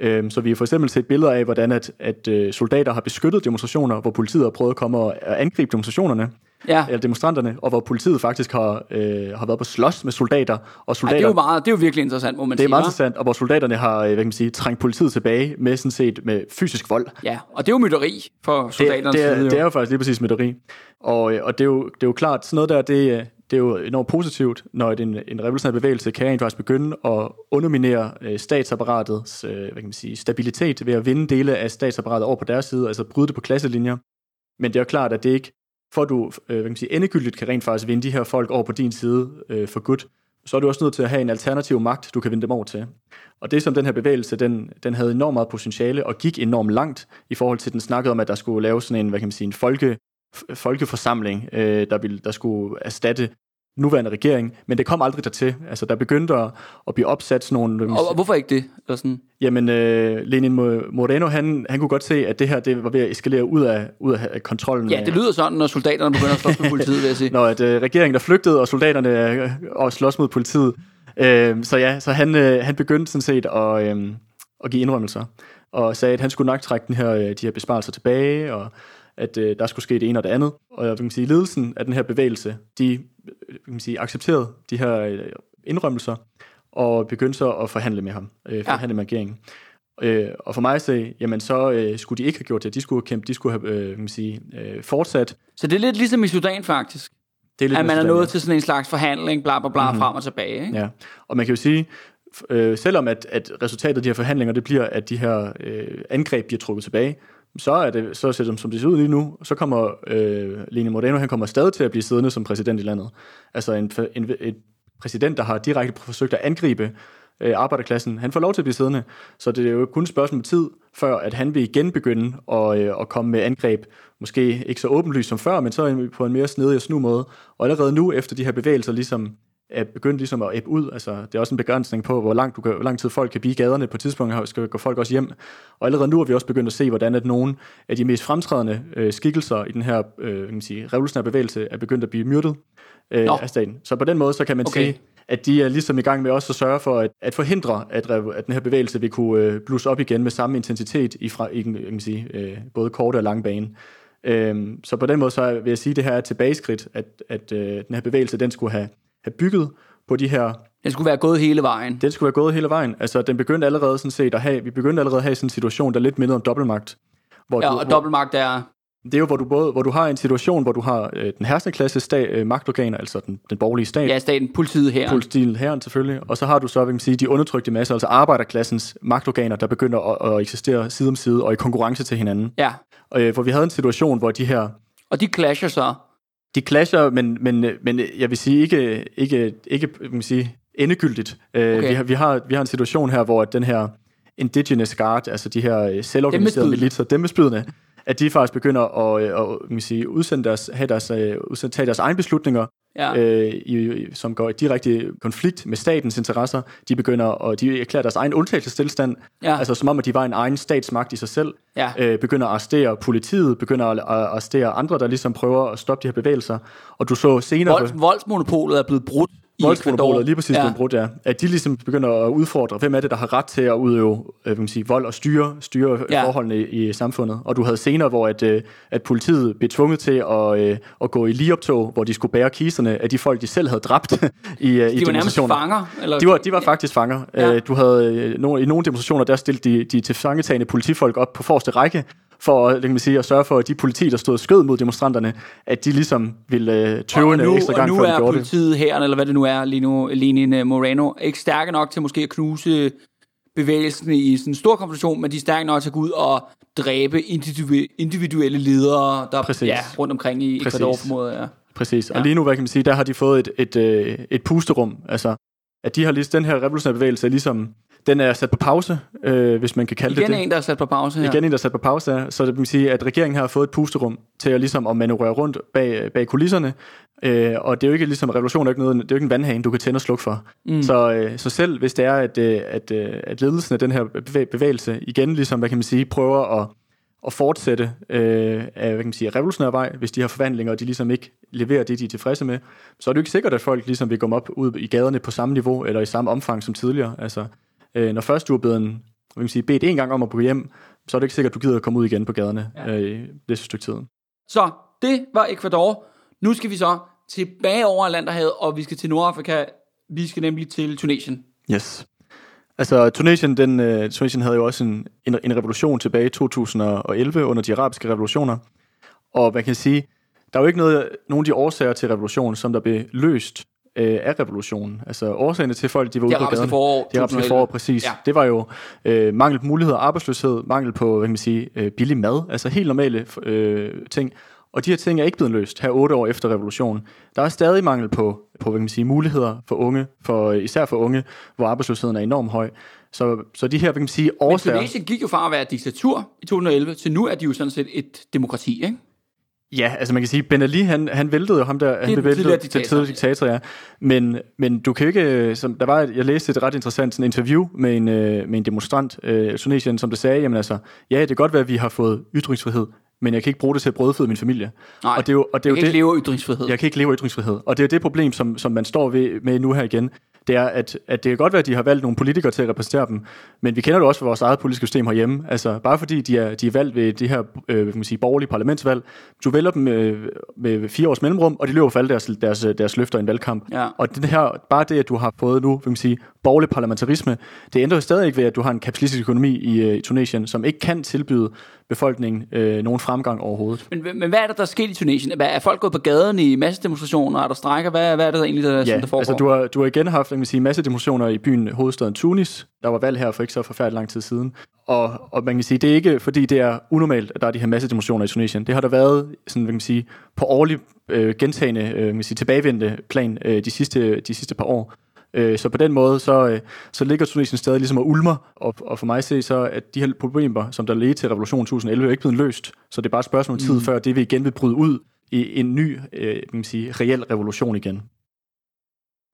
Speaker 2: Øhm, så vi har for eksempel set billeder af, hvordan at, at soldater har beskyttet demonstrationer, hvor politiet har prøvet at komme og angribe demonstrationerne ja. eller demonstranterne, og hvor politiet faktisk har, øh, har været på slås med soldater. Og soldater
Speaker 1: Ej, det, er jo meget, det er jo virkelig interessant, må man
Speaker 2: Det er
Speaker 1: sige,
Speaker 2: meget interessant, og hvor soldaterne har øh, hvad kan man sige, trængt politiet tilbage med sådan set med fysisk vold.
Speaker 1: Ja, og det er jo mytteri for soldaterne.
Speaker 2: Det, det, er, det er jo faktisk lige præcis mytteri. Og, øh, og det, er jo, det er jo klart, sådan noget der, det, øh, det er jo enormt positivt, når en, en revolutionær bevægelse kan rent faktisk begynde at underminere øh, statsapparatets øh, hvad kan man sige, stabilitet ved at vinde dele af statsapparatet over på deres side, altså bryde det på klasselinjer. Men det er jo klart, at det ikke for at du øh, hvad kan man sige, endegyldigt kan rent faktisk vinde de her folk over på din side øh, for godt, så er du også nødt til at have en alternativ magt, du kan vinde dem over til. Og det som den her bevægelse, den, den havde enormt meget potentiale og gik enormt langt i forhold til, den snakkede om, at der skulle lave sådan en, hvad kan man sige, en folke, folkeforsamling, øh, der, ville, der skulle erstatte nuværende regering, men det kom aldrig dertil. Altså, der begyndte at, at blive opsat sådan nogle...
Speaker 1: Og, og hvorfor ikke det? Eller sådan?
Speaker 2: Jamen, øh, Lenin Moreno, han, han kunne godt se, at det her det var ved at eskalere ud af, ud af kontrollen.
Speaker 1: Ja, det lyder sådan, når soldaterne begynder at slås med politiet, vil jeg sige. <laughs>
Speaker 2: Når at, øh, regeringen der flygtede, og soldaterne øh, og slås mod politiet. Øh, så ja, så han, øh, han begyndte sådan set at, øh, at give indrømmelser, og sagde, at han skulle nok trække den her, øh, de her besparelser tilbage, og at øh, der skulle ske det ene og det andet. Og jeg kan sige, ledelsen af den her bevægelse, de øh, kan sige, accepterede de her øh, indrømmelser, og begyndte så at forhandle med ham, øh, forhandle ja. med regeringen. Øh, og for mig at se, jamen så øh, skulle de ikke have gjort det. De skulle have kæmpet, de skulle have øh, kan man sige, øh, fortsat.
Speaker 1: Så det er lidt ligesom i Sudan faktisk? Det er lidt at man er nået til sådan en slags forhandling, bla bla bla, mm-hmm. frem og tilbage. Ikke?
Speaker 2: Ja, og man kan jo sige, øh, selvom at, at resultatet af de her forhandlinger, det bliver, at de her øh, angreb bliver trukket tilbage, så er det, så ser det, som det ser ud lige nu, så kommer øh, Lene Moreno, han kommer stadig til at blive siddende som præsident i landet. Altså en, en, et præsident, der har direkte forsøgt at angribe øh, arbejderklassen, han får lov til at blive siddende. Så det er jo kun et spørgsmål om tid, før at han vil igen begynde at, øh, at komme med angreb, måske ikke så åbenlyst som før, men så på en mere snedig og snu måde. Og allerede nu, efter de her bevægelser ligesom er begyndt ligesom at æbbe ud. Altså, det er også en begrænsning på, hvor, langt du kan, hvor lang tid folk kan blive i gaderne. På et tidspunkt skal gå folk også hjem. Og allerede nu har vi også begyndt at se, hvordan at nogle af de mest fremtrædende øh, skikkelser i den her øh, kan sige, revolutionære bevægelse er begyndt at blive myrdet øh, af staten. Så på den måde, så kan man okay. sige, at de er ligesom i gang med også at sørge for at, at forhindre, at, at den her bevægelse vil kunne øh, blusse op igen med samme intensitet i, fra, i kan sige, øh, både korte og lange bane. Øhm, så på den måde så vil jeg sige, at det her er et tilbageskridt, at, at øh, den her bevægelse den skulle have have bygget på de her...
Speaker 1: Den skulle være gået hele vejen.
Speaker 2: Den skulle være gået hele vejen. Altså, den begyndte allerede sådan set at have... Vi begyndte allerede at have sådan en situation, der lidt mindede om dobbeltmagt.
Speaker 1: Hvor ja, du, og dobbeltmagt er...
Speaker 2: Det er jo, hvor du, både, hvor du har en situation, hvor du har øh, den herskende klasse stat, øh, magtorganer, altså den, den borgerlige stat.
Speaker 1: Ja, staten, politiet, her.
Speaker 2: Politiet, her selvfølgelig. Og så har du så, vil man sige, de undertrykte masser, altså arbejderklassens magtorganer, der begynder at, at eksistere side om side og i konkurrence til hinanden.
Speaker 1: Ja.
Speaker 2: Og, øh, hvor vi havde en situation, hvor de her...
Speaker 1: Og de clasher så
Speaker 2: de clasher, men, men, men jeg vil sige ikke, ikke, ikke man sige, endegyldigt. Øh, okay. vi, har, vi, har, vi har en situation her, hvor den her indigenous guard, altså de her øh, selvorganiserede militser, dem med spydene, at de faktisk begynder at, øh, at, at man sige, udsende deres, have deres, udsende, tage deres egne beslutninger, ja. øh, i, som går i direkte konflikt med statens interesser. De begynder og de erklærer deres egen undtagelsestilstand, ja. altså som om, at de var en egen statsmagt i sig selv. Ja. Øh, begynder at arrestere politiet, begynder at arrestere andre, der ligesom prøver at stoppe de her bevægelser. Og du så senere...
Speaker 1: Vold, voldsmonopolet er blevet brudt
Speaker 2: Voldsmonopolet lige præcis ja. blevet brudt, ja. At de ligesom begynder at udfordre, hvem er det, der har ret til at udøve øh, man sige, vold og styre, styre ja. forholdene i, i samfundet. Og du havde senere, hvor at, øh, at politiet blev tvunget til at, øh, at gå i ligeoptog, hvor de skulle bære kisterne af de folk, de selv havde dræbt <laughs> i,
Speaker 1: de i demonstrationer. fanger?
Speaker 2: Eller? De, var, de var faktisk fanger. Ja. Du havde, no, I nogle demonstrationer, der stillede de, de til fangetagende politifolk op på forreste række, for det kan man sige, at sørge for, at de politi, der stod skød mod demonstranterne, at de ligesom ville øh, tøve en ekstra gang,
Speaker 1: og nu er politiet her, eller hvad det nu er, lige nu, Lenin Moreno, ikke stærke nok til måske at knuse bevægelsen i sådan en stor konfrontation, men de er stærke nok til at gå ud og dræbe individuelle ledere, der Præcis. ja, rundt omkring i Ecuador, formoder jeg.
Speaker 2: Præcis, og lige nu, hvad kan man sige, der har de fået et, et, et, øh, et pusterum, altså at de har lige, den her revolutionære bevægelse ligesom den er sat på pause, øh, hvis man kan kalde
Speaker 1: Igen
Speaker 2: det
Speaker 1: Igen en, der er sat på pause her.
Speaker 2: Igen en, der er sat på pause, ja. Så det vil sige, at regeringen har fået et pusterum til at, ligesom, at manøvrere rundt bag, bag kulisserne. Øh, og det er jo ikke ligesom, revolution er ikke noget, det er jo ikke en vandhane, du kan tænde og slukke for. Mm. Så, øh, så selv hvis det er, at, øh, at, øh, at ledelsen af den her bevægelse igen, ligesom, hvad kan man sige, prøver at at fortsætte øh, af hvad kan man sige, revolutionær vej, hvis de har forvandlinger, og de ligesom ikke leverer det, de er tilfredse med, så er det jo ikke sikkert, at folk ligesom vil komme op ud i gaderne på samme niveau, eller i samme omfang som tidligere. Altså, øh, når først du er blevet en, kan sige, bedt en gang om at gå hjem, så er det ikke sikkert, at du gider at komme ud igen på gaderne ja. øh, i det stykke tid.
Speaker 1: Så det var Ecuador. Nu skal vi så tilbage over Atlanterhavet, og vi skal til Nordafrika. Vi skal nemlig til Tunesien.
Speaker 2: Yes. Altså, Tunesien, den, uh, Tunesien havde jo også en, en, en revolution tilbage i 2011 under de arabiske revolutioner. Og man kan sige, der er jo ikke noget, nogen af de årsager til revolutionen, som der blev løst øh, af revolutionen. Altså årsagerne til folk, de var ude på gaden.
Speaker 1: Forår,
Speaker 2: de arabiske forår, præcis. Ja. Det var jo øh, mangel på muligheder, arbejdsløshed, mangel på, hvad kan man sige, øh, billig mad, altså helt normale øh, ting. Og de her ting er ikke blevet løst her otte år efter revolutionen. Der er stadig mangel på, på hvad kan man sige, muligheder for unge, for, især for unge, hvor arbejdsløsheden er enormt høj. Så, så de her, hvad kan man sige, årsager...
Speaker 1: Men Tunesien gik jo fra at være diktatur i 2011, til nu er de jo sådan set et demokrati, ikke?
Speaker 2: Ja, altså man kan sige, Ben Ali, han, han væltede jo ham der, han
Speaker 1: tidligere
Speaker 2: den
Speaker 1: diktator,
Speaker 2: tidligere diktator, ja. Men, men du kan jo ikke, som, der var, jeg læste et ret interessant sådan interview med en, øh, med en demonstrant, øh, Tunesien, som der sagde, jamen altså, ja, det kan godt være, at vi har fået ytringsfrihed, men jeg kan ikke bruge det til at brødføde min familie.
Speaker 1: Nej,
Speaker 2: og det er jo, og det er
Speaker 1: jeg
Speaker 2: jo
Speaker 1: kan
Speaker 2: det,
Speaker 1: ikke leve ytringsfrihed.
Speaker 2: jeg kan ikke leve ytringsfrihed. Og det er jo det problem, som, som man står ved, med nu her igen. Det er, at, at det kan godt være, at de har valgt nogle politikere til at repræsentere dem, men vi kender det også fra vores eget politiske system herhjemme. Altså, bare fordi de er, de er valgt ved det her øh, kan man sige, borgerlige parlamentsvalg, du vælger dem øh, med fire års mellemrum, og de løber for alle deres, deres, deres løfter i en valgkamp.
Speaker 1: Ja.
Speaker 2: Og den her, bare det, at du har fået nu, hvad man sige, borgerlig parlamentarisme, det ændrer jo stadig ikke ved, at du har en kapitalistisk økonomi i, øh, i Tunesien, som ikke kan tilbyde befolkningen øh, nogen fremgang overhovedet.
Speaker 1: Men, men hvad er det, der er sket i Tunesien? Er folk gået på gaden i massedemonstrationer? Er der strækker? Hvad, hvad er det der egentlig, der,
Speaker 2: Ja,
Speaker 1: sådan, der foregår?
Speaker 2: altså du har, du har igen haft kan man sige, masse demonstrationer i byen hovedstaden Tunis. Der var valg her for ikke så forfærdelig lang tid siden. Og, og man kan sige, det er ikke fordi det er unormalt, at der er de her masse demonstrationer i Tunesien. Det har der været sådan, hvad kan man sige, på årlig øh, gentagende, øh, kan man sige, tilbagevendte plan øh, de, sidste, de sidste par år. Øh, Så på den måde, så, øh, så ligger Tunesien stadig ligesom og ulmer, og, og for mig at se, så at de her problemer, som der ledte til revolutionen 2011, er ikke blevet løst. Så det er bare et spørgsmål om tid,
Speaker 1: Mm.
Speaker 2: før det vil igen vil bryde ud i en ny, øh, kan man sige, reel revolution igen.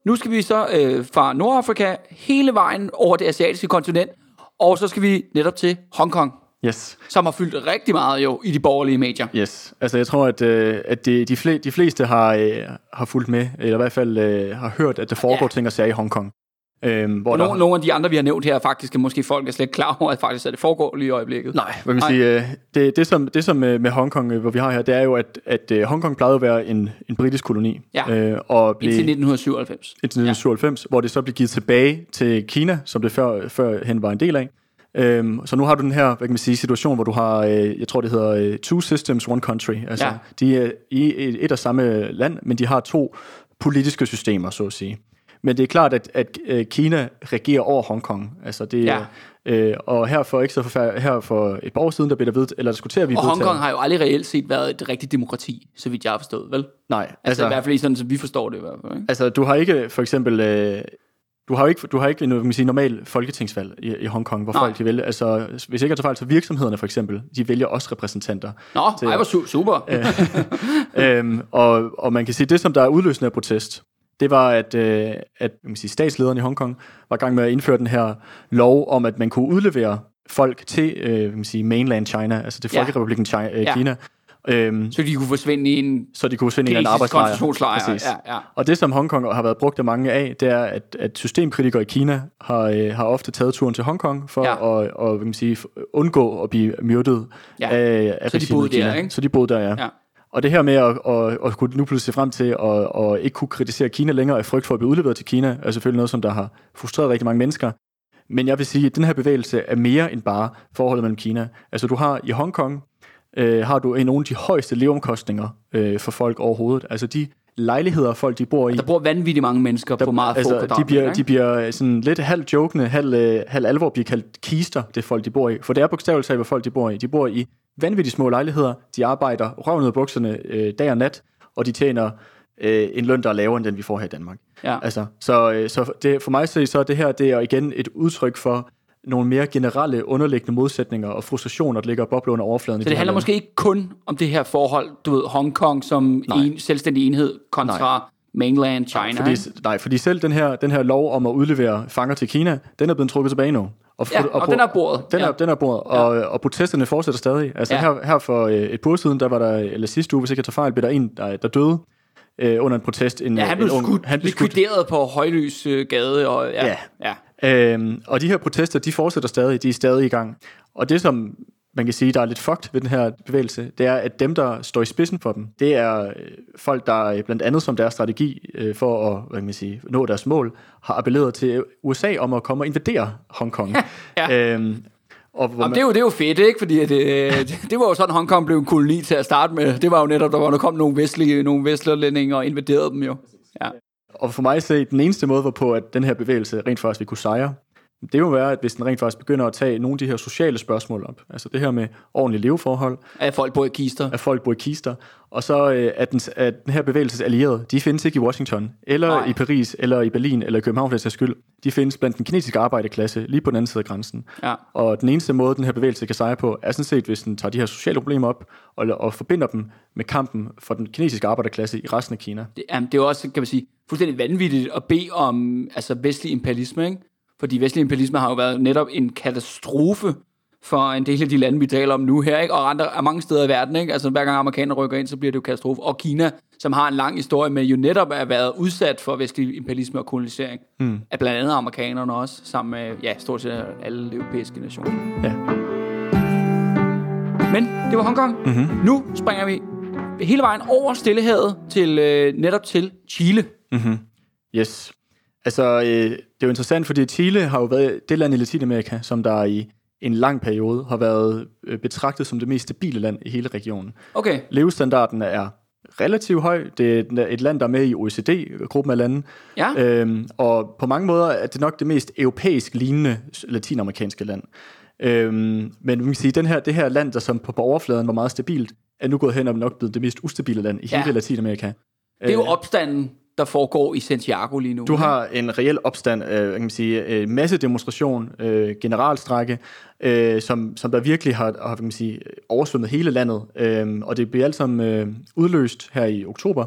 Speaker 1: Nu skal vi så øh, fra Nordafrika hele vejen over det asiatiske kontinent, og så skal vi netop til Hongkong,
Speaker 2: Yes.
Speaker 1: som har fyldt rigtig meget jo i de borgerlige medier.
Speaker 2: Yes, altså jeg tror, at, øh, at de, de, fle, de fleste har, øh, har fulgt med, eller i hvert fald øh, har hørt, at der foregår
Speaker 1: Ja.
Speaker 2: ja. ting og sager i Hongkong. Øhm, hvor
Speaker 1: Og
Speaker 2: der,
Speaker 1: nogle, nogle af de andre, vi har nævnt her, faktisk måske folk er slet ikke klar over, at faktisk er det foregår lige i øjeblikket.
Speaker 2: Nej, hvad kan
Speaker 1: Nej.
Speaker 2: man sige, øh, det, det, som, det som med, med Hongkong, øh, hvor vi har her, det er jo, at, at øh, Hongkong plejede at være en, en britisk koloni.
Speaker 1: Ja.
Speaker 2: Øh, og blev,
Speaker 1: Indtil 1997.
Speaker 2: indtil 1997, hvor det så blev givet tilbage til Kina, som det før, førhen var en del af. Øhm, så nu har du den her, hvad kan man sige, situation, hvor du har, øh, jeg tror det hedder øh, two systems, one country. Altså,
Speaker 1: Ja.
Speaker 2: de er i et, et og samme land, men de har to politiske systemer, så at sige. Men det er klart, at, at øh, Kina regerer over Hongkong. Altså det,
Speaker 1: Ja.
Speaker 2: øh, og her for ikke så forfærd, her for et par år siden, der blev der ved, eller diskuterer vi
Speaker 1: Og
Speaker 2: vedtaget-
Speaker 1: Hongkong har jo aldrig reelt set været et rigtigt demokrati, så vidt jeg har forstået, vel?
Speaker 2: Nej,
Speaker 1: Altså,
Speaker 2: altså,
Speaker 1: i hvert fald i sådan, som vi forstår det i hvert fald. Ikke?
Speaker 2: altså du har ikke for eksempel... Øh, du har jo ikke, du har ikke noget, kan man sige, normal folketingsvalg i, i Hongkong, hvor
Speaker 1: Nej.
Speaker 2: folk de vælger, altså hvis ikke er så fejl, så virksomhederne for eksempel, de vælger også repræsentanter.
Speaker 1: Nå,
Speaker 2: til-
Speaker 1: ej, hvor su- super. <laughs>
Speaker 2: øhm, og, og man kan sige, det som der er udløsende af protest, det var, at, øh, at man kan sige, statslederen i Hongkong var i gang med at indføre den her lov om, at man kunne udlevere folk til øh, kan man sige, mainland China, altså til
Speaker 1: Ja.
Speaker 2: Folkerepublikken China, øh,
Speaker 1: Ja.
Speaker 2: Kina, øhm,
Speaker 1: Så de kunne forsvinde i en
Speaker 2: så de kunne en eller anden
Speaker 1: kinesisk
Speaker 2: arbejdslejr. Præcis.
Speaker 1: Ja, ja.
Speaker 2: Og det, som Hongkong har været brugt af mange af, det er, at, at systemkritikere i Kina har, øh, har ofte taget turen til Hongkong for
Speaker 1: Ja.
Speaker 2: at, og, hvad kan man sige, undgå at blive myrdet
Speaker 1: Ja.
Speaker 2: af, af
Speaker 1: Så de boede
Speaker 2: i Kina.
Speaker 1: der, ikke?
Speaker 2: Så de boede der, ja.
Speaker 1: Ja.
Speaker 2: Og det her med at, at, at kunne nu pludselig se frem til at, at ikke kunne kritisere Kina længere af frygt for at blive udleveret til Kina, er selvfølgelig noget, som der har frustreret rigtig mange mennesker. Men jeg vil sige, at den her bevægelse er mere end bare forholdet mellem Kina. Altså du har i Hongkong, øh, har du en nogle af de højeste leveomkostninger øh, for folk overhovedet. Altså de lejligheder, folk de bor i,
Speaker 1: Der bor vanvittigt mange mennesker der, på meget få
Speaker 2: altså, de
Speaker 1: kvadratmeter,
Speaker 2: bliver,
Speaker 1: ikke?
Speaker 2: de bliver sådan lidt halvt jokende, halv, øh, halv alvor bliver kaldt kister, det folk de bor i. For det er bogstaveligt talt, hvad folk de bor i. De bor i vanvittigt små lejligheder, de arbejder røven ud af bukserne øh, dag og nat, og de tjener øh, en løn, der er lavere end den, vi får her i Danmark.
Speaker 1: Ja.
Speaker 2: Altså, så øh, så det, for mig så er det her det er igen et udtryk for nogle mere generelle underliggende modsætninger og frustrationer, der ligger og bobler under overfladen.
Speaker 1: Så
Speaker 2: de
Speaker 1: det
Speaker 2: her
Speaker 1: handler måske ikke kun om det her forhold, du ved, Hongkong som
Speaker 2: Nej.
Speaker 1: en selvstændig enhed kontra mainland China.
Speaker 2: fordi,
Speaker 1: ikke?
Speaker 2: nej, fordi selv den her, den her lov om at udlevere fanger til Kina, den er blevet trukket tilbage nu. Og,
Speaker 1: Ja, og den er bordet.
Speaker 2: Den,
Speaker 1: Ja.
Speaker 2: er, den er bordet, og, og protesterne fortsætter stadig. Altså
Speaker 1: Ja.
Speaker 2: her, her for øh, et par uger siden, der var der, eller sidste uge, hvis ikke jeg tager fejl, blev der en, der, der døde øh, under en protest. En,
Speaker 1: Ja, han blev
Speaker 2: en ung-
Speaker 1: skudt,
Speaker 2: han blev skudt.
Speaker 1: likvideret på Højlys øh, gade. Og, ja,
Speaker 2: Ja.
Speaker 1: ja.
Speaker 2: Øhm, og de her protester, de fortsætter stadig, de er stadig i gang. Og det, som man kan sige, der er lidt fucked ved den her bevægelse, det er, at dem, der står i spidsen for dem, det er øh, folk, der øh, blandt andet som deres strategi øh, for at hvad kan man sige, nå deres mål, har appelleret til USA om at komme og invadere Hongkong. <laughs>
Speaker 1: Ja.
Speaker 2: øhm, og hvor
Speaker 1: Jamen, det, er jo, det er jo fedt, ikke? Fordi det, det, var jo sådan, Hongkong blev en koloni til at starte med. Det var jo netop, der var, der kom nogle vestlige, nogle vestlige og invaderede dem jo. Ja.
Speaker 2: Og for mig at se, den eneste måde, hvorpå at den her bevægelse rent faktisk vi kunne sejre, det vil være, at hvis den rent faktisk begynder at tage nogle af de her sociale spørgsmål op, altså det her med ordentlige leveforhold,
Speaker 1: At folk bor i kister.
Speaker 2: at folk bor i kister, og så øh, at, den, at den her bevægelses allierede, de findes ikke i Washington, eller
Speaker 1: Nej.
Speaker 2: I Paris, eller i Berlin, eller i København for skyld. De findes blandt den kinesiske arbejderklasse, lige på den anden side af grænsen.
Speaker 1: Ja.
Speaker 2: Og den eneste måde, den her bevægelse kan sejre på, er sådan set, hvis den tager de her sociale problemer op, og, og forbinder dem med kampen for den kinesiske arbejderklasse i resten af Kina.
Speaker 1: Det, jamen, det er jo også, kan man sige, fuldstændig vanvittigt at bede om altså, vestlig imperialisme, ikke? Fordi vestlig imperialisme har jo været netop en katastrofe for en del af de lande, vi taler om nu her, ikke? og andre er mange steder i verden. Ikke? Altså hver gang amerikanerne rykker ind, så bliver det jo katastrofe. Og Kina, som har en lang historie med jo netop at været udsat for vestlig imperialisme og kolonisering, mm. af blandt andet amerikanerne også, sammen med ja, stort set alle europæiske nationer.
Speaker 2: Ja.
Speaker 1: Men det var Hongkong. Mm-hmm. Nu springer vi hele vejen over Stillehavet til øh, netop til Chile.
Speaker 2: Yes. Altså, øh, det er jo interessant, fordi Chile har jo været det land i Latinamerika, som der i en lang periode har været øh, betragtet som det mest stabile land i hele regionen.
Speaker 1: Okay,
Speaker 2: Levestandarden er relativt høj. Det er et land, der er med i OECD-gruppen af lande.
Speaker 1: ja.
Speaker 2: Øhm, og på mange måder er det nok det mest europæisk lignende latinamerikanske land. Øhm, men man kan sige, den her, det her land, der som på, på overfladen var meget stabilt, er nu gået hen og nok blevet det mest ustabile land i
Speaker 1: Ja.
Speaker 2: hele Latinamerika.
Speaker 1: Det er jo opstanden, der foregår i Santiago lige nu.
Speaker 2: Du har en reel opstand, øh, kan man sige, øh, masse demonstration, øh, generalstrække, øh, som, som der virkelig har, har kan man sige, oversvømmet hele landet. Øh, og det bliver alt sammen øh, udløst her i oktober,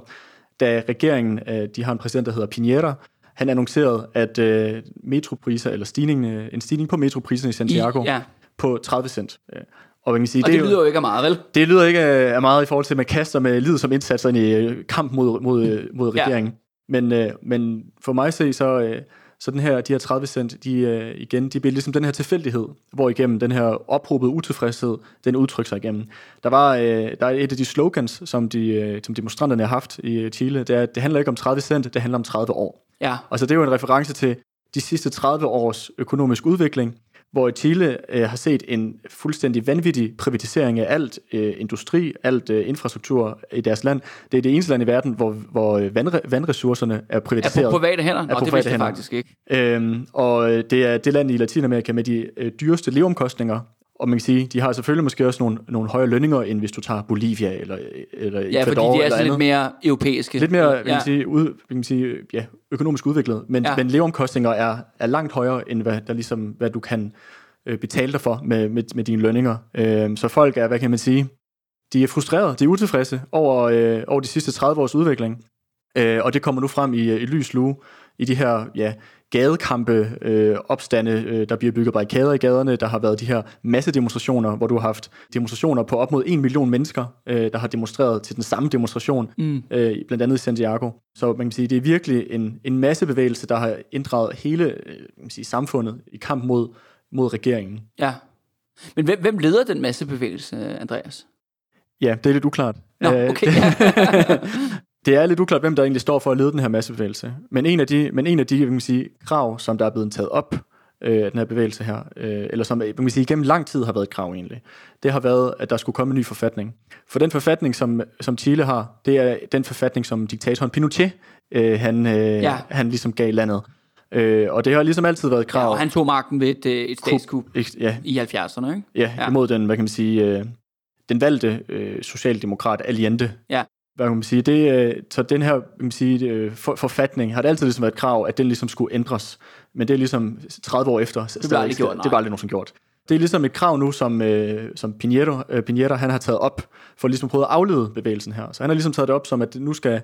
Speaker 2: da regeringen, øh, de har en præsident, der hedder Piñera, han annoncerede, at øh, metropriser, eller stigning, øh, en stigning på metropriserne i Santiago
Speaker 1: I, ja.
Speaker 2: på 30 cent. Øh, Og man kan sige,
Speaker 1: Og det,
Speaker 2: jo-
Speaker 1: lyder jo ikke af meget, vel?
Speaker 2: det lyder ikke af meget i forhold til, at man kaster med livet som indsats ind i øh, kamp mod, mod, øh, mod
Speaker 1: Ja.
Speaker 2: regeringen. Men, øh, men for mig se, så, så den her, de her 30 cent, de, igen, de bliver ligesom den her tilfældighed, hvor igennem den her ophobede utilfredshed, den udtrykker sig igennem. Der var der er et af de slogans, som, de, som demonstranterne har haft i Chile, det er, at det handler ikke om 30 cent, det handler om 30 år.
Speaker 1: Ja.
Speaker 2: Og så det er jo en reference til de sidste 30 års økonomisk udvikling, hvor Chile øh, har set en fuldstændig vanvittig privatisering af alt øh, industri, alt øh, infrastruktur i deres land. Det er det eneste land i verden, hvor, hvor øh, vandre, vandressourcerne er
Speaker 1: Er
Speaker 2: privatiseret.
Speaker 1: på private hænder? Nå,
Speaker 2: på
Speaker 1: det vidste jeg faktisk ikke.
Speaker 2: Øhm, og øh, det er det land i Latinamerika med de øh, dyreste leveomkostninger. Og man kan sige, de har selvfølgelig måske også nogle, nogle højere lønninger, end hvis du tager Bolivia eller, eller
Speaker 1: Ja, fordi
Speaker 2: Ecuador
Speaker 1: de er sådan lidt mere europæiske.
Speaker 2: Lidt mere
Speaker 1: ja.
Speaker 2: ja. sige, ud, kan man sige, ja, økonomisk udviklet, men,
Speaker 1: Ja.
Speaker 2: ja. men leveomkostninger er, er langt højere, end hvad, der ligesom, hvad du kan øh, betale dig for med, med, med dine lønninger. Øh, så folk er, hvad kan man sige, de er frustrerede, de er utilfredse over, øh, over de sidste 30 års udvikling. Øh, og det kommer nu frem i, i lys lue i de her ja, gadekampe, øh, opstande, øh, der bliver bygget barrikader i gaderne. Der har været de her massedemonstrationer, hvor du har haft demonstrationer på op mod en million mennesker, øh, der har demonstreret til den samme demonstration,
Speaker 1: Mm.
Speaker 2: øh, blandt andet i Santiago. Så man kan sige, det er virkelig en, en massebevægelse, der har inddraget hele øh, kan man sige, samfundet i kamp mod, mod regeringen.
Speaker 1: ja. Men hvem, hvem leder den massebevægelse, Andreas?
Speaker 2: Ja, det er lidt uklart.
Speaker 1: Nå,
Speaker 2: Øh,
Speaker 1: okay. <laughs> <laughs>
Speaker 2: det er lidt uklart, hvem der egentlig står for at lede den her massebevægelse. Men en af de, men en af de kan man sige, krav, som der er blevet taget op øh, den her bevægelse her, øh, eller som man kan sige, gennem lang tid har været et krav egentlig, det har været, at der skulle komme en ny forfatning. For den forfatning, som, som Chile har, det er den forfatning, som diktatoren Pinochet, øh, han, øh,
Speaker 1: Ja.
Speaker 2: ja. han ligesom gav landet. Øh, og det har ligesom altid været et
Speaker 1: ja,
Speaker 2: krav.
Speaker 1: og han tog magten ved et, øh, et statskup
Speaker 2: Ja,
Speaker 1: i 70'erne, ikke?
Speaker 2: Ja,
Speaker 1: Ja.
Speaker 2: ja. imod den, hvad kan man sige, øh, den valgte øh, socialdemokrat Allende.
Speaker 1: Ja.
Speaker 2: Hvad kan man sige, det, øh, så den her, kan man sige, øh, for, forfatning har det altid ligesom været et krav, at den ligesom skulle ændres. Men det er ligesom 30 år efter. Det
Speaker 1: blev aldrig gjort, nej.
Speaker 2: Det var aldrig nogensinde gjort. Det er ligesom et krav nu, som, øh, som Pinheiro, øh, Pinheiro, han har taget op, for ligesom at prøve at aflede bevægelsen her. Så han har ligesom taget det op som, at nu skal,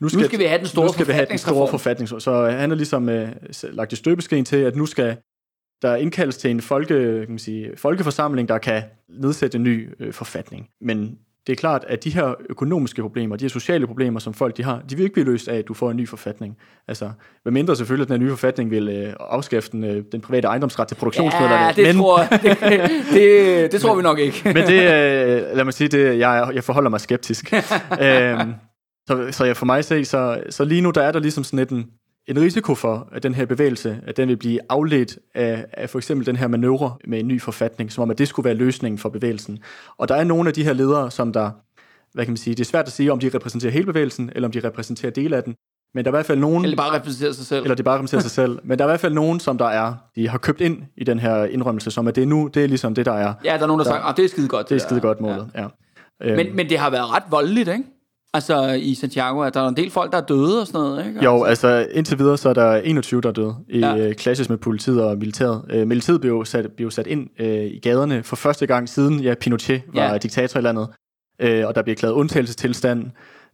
Speaker 1: Nu skal vi have den store
Speaker 2: nu skal vi have den store forfatning. Så han har ligesom øh, lagt i støbeskeen til, at nu skal der indkaldes til en folke, kan man sige, folkeforsamling, der kan nedsætte en ny øh, forfatning. Men det er klart, at de her økonomiske problemer, de her sociale problemer, som folk de har, de vil ikke blive løst af, at du får en ny forfatning. Altså, hvad mindre selvfølgelig, at den her nye forfatning vil øh, afskaffe den, øh, den private ejendomsret til produktionsmidlerne.
Speaker 1: Ja, det,
Speaker 2: men,
Speaker 1: tror, det, det, det tror vi nok ikke.
Speaker 2: men det, øh, lad mig sige, det, jeg, jeg forholder mig skeptisk. <laughs> øhm, så, så jeg for mig se, så, så lige nu der er der ligesom sådan lidt en, en risiko for, at den her bevægelse, at den vil blive afledt af, af for eksempel den her manøvre med en ny forfatning, som om at det skulle være løsningen for bevægelsen. Og der er nogle af de her ledere, som der, hvad kan man sige, det er svært at sige, om de repræsenterer hele bevægelsen, eller om de repræsenterer dele af den, Men der er i hvert fald nogen...
Speaker 1: Eller bare repræsenterer sig selv.
Speaker 2: Eller de bare repræsenterer sig selv. <laughs> Men der er i hvert fald nogen, som der er, de har købt ind i den her indrømmelse, som at det er nu, det er ligesom det, der er.
Speaker 1: Ja, der er nogen, der, der sagt, at det er skide godt.
Speaker 2: Det er skide godt målet, ja.
Speaker 1: ja. Øhm. Men, men det har været ret voldeligt, ikke? Altså i Santiago, at der er en del folk, der er døde og sådan noget, ikke?
Speaker 2: Jo, altså indtil videre, så er der 21, der er døde i ja. klasses med politiet og militæret. Uh, militæret blev sat, blev sat ind uh, i gaderne for første gang siden, ja, Pinochet var ja. diktator i landet, uh, og der blev klaget undtagelsestilstand.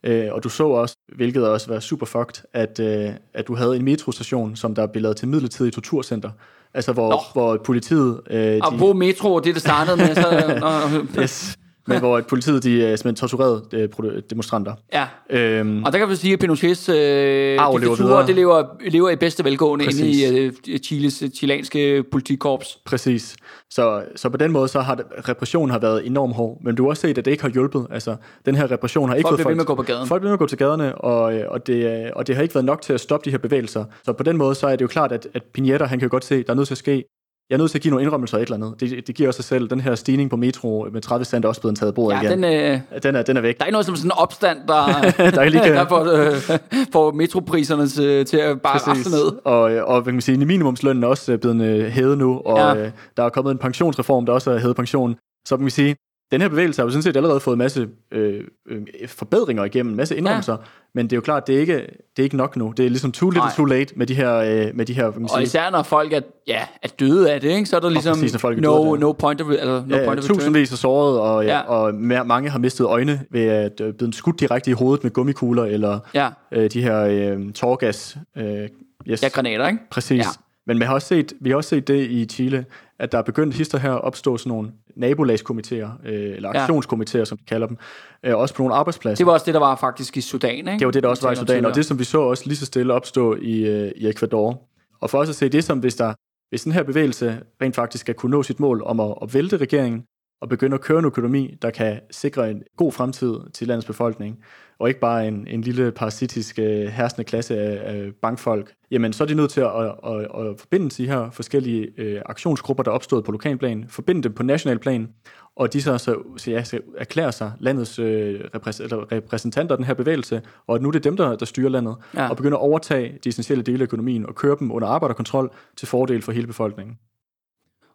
Speaker 2: Uh, og du så også, hvilket også var super fucked, at, uh, at du havde en metrostation, som der blev lavet til midlertidig torturcenter. Altså hvor, hvor politiet...
Speaker 1: De... Og på metro, det der startede med, så... <laughs>
Speaker 2: yes men hvor politiet de, uh, simpelthen torturerede uh, demonstranter.
Speaker 1: Ja, øhm, og der kan vi sige, at Pinochets uh, diktatur, det lever, lever i bedste velgående Præcis. inde i uh, Chiles chilenske politikorps.
Speaker 2: Præcis. Så, så på den måde, så har repressionen har været enormt hård, men du har også set, at det ikke har hjulpet. Altså, den her repression har ikke
Speaker 1: folk
Speaker 2: fået folk...
Speaker 1: Folk bliver med at gå på gaden.
Speaker 2: Folk bliver med at gå til gaderne, og, og, det, og det har ikke været nok til at stoppe de her bevægelser. Så på den måde, så er det jo klart, at, at Pineda, han kan godt se, at der er nødt til at ske jeg er nødt til at give nogle indrømmelser et eller andet. Det, det giver også sig selv. Den her stigning på metro med 30 cent er også blevet taget bordet
Speaker 1: ja,
Speaker 2: igen.
Speaker 1: Den, øh,
Speaker 2: den, er, den er væk.
Speaker 1: Der er ikke noget som sådan en opstand, der, <laughs> der, lige kan... <laughs> der får, øh, får metropriserne til, til at bare rafte ned.
Speaker 2: Og, og hvad kan man sige, minimumslønnen er også blevet øh, hævet nu, og ja. øh, der er kommet en pensionsreform, der også er hævet pension. Så kan man sige, den her bevægelse har jo sådan set allerede fået en masse øh, øh, forbedringer igennem, en masse indrømmelser, ja. men det er jo klart, det er ikke, det er ikke nok nu. Det er ligesom too little, Nej. too late med de her... Øh, med de her
Speaker 1: og sige. især når folk er, ja, er døde af det, ikke? så er der ligesom præcis, folk no, døde, no point of, eller no
Speaker 2: ja,
Speaker 1: point of
Speaker 2: tusindvis af såret, og, ja. og mange har mistet øjne ved at øh, blive skudt direkte i hovedet med gummikugler, eller ja. øh, de her øh, tårgas... Øh,
Speaker 1: yes. Ja, granater, ikke?
Speaker 2: Præcis. Ja. Men vi har, også set, vi har også set det i Chile, at der er begyndt hister her at opstå sådan nogle nabolagskomiteer, øh, eller aktionskomiteer, som de kalder dem, øh, også på nogle arbejdspladser.
Speaker 1: Det var også det, der var faktisk i Sudan, ikke?
Speaker 2: Det var det, der også var i Sudan, og det, som vi så også lige så stille opstå i, øh, i Ecuador. Og for os at se det som, hvis, der, hvis den her bevægelse rent faktisk skal kunne nå sit mål om at, at vælte regeringen, og begynde at køre en økonomi, der kan sikre en god fremtid til landets befolkning, og ikke bare en, en lille parasitisk øh, herskende klasse af, af bankfolk, jamen så er de nødt til at, at, at, at forbinde de her forskellige øh, aktionsgrupper, der er opstået på lokalplan, forbinde dem på national plan, og de så, så, så ja, så erklærer sig landets øh, repræsentanter af den her bevægelse, og at nu er det dem, der, der styrer landet, ja. og begynder at overtage de essentielle dele af økonomien og køre dem under arbejderkontrol til fordel for hele befolkningen.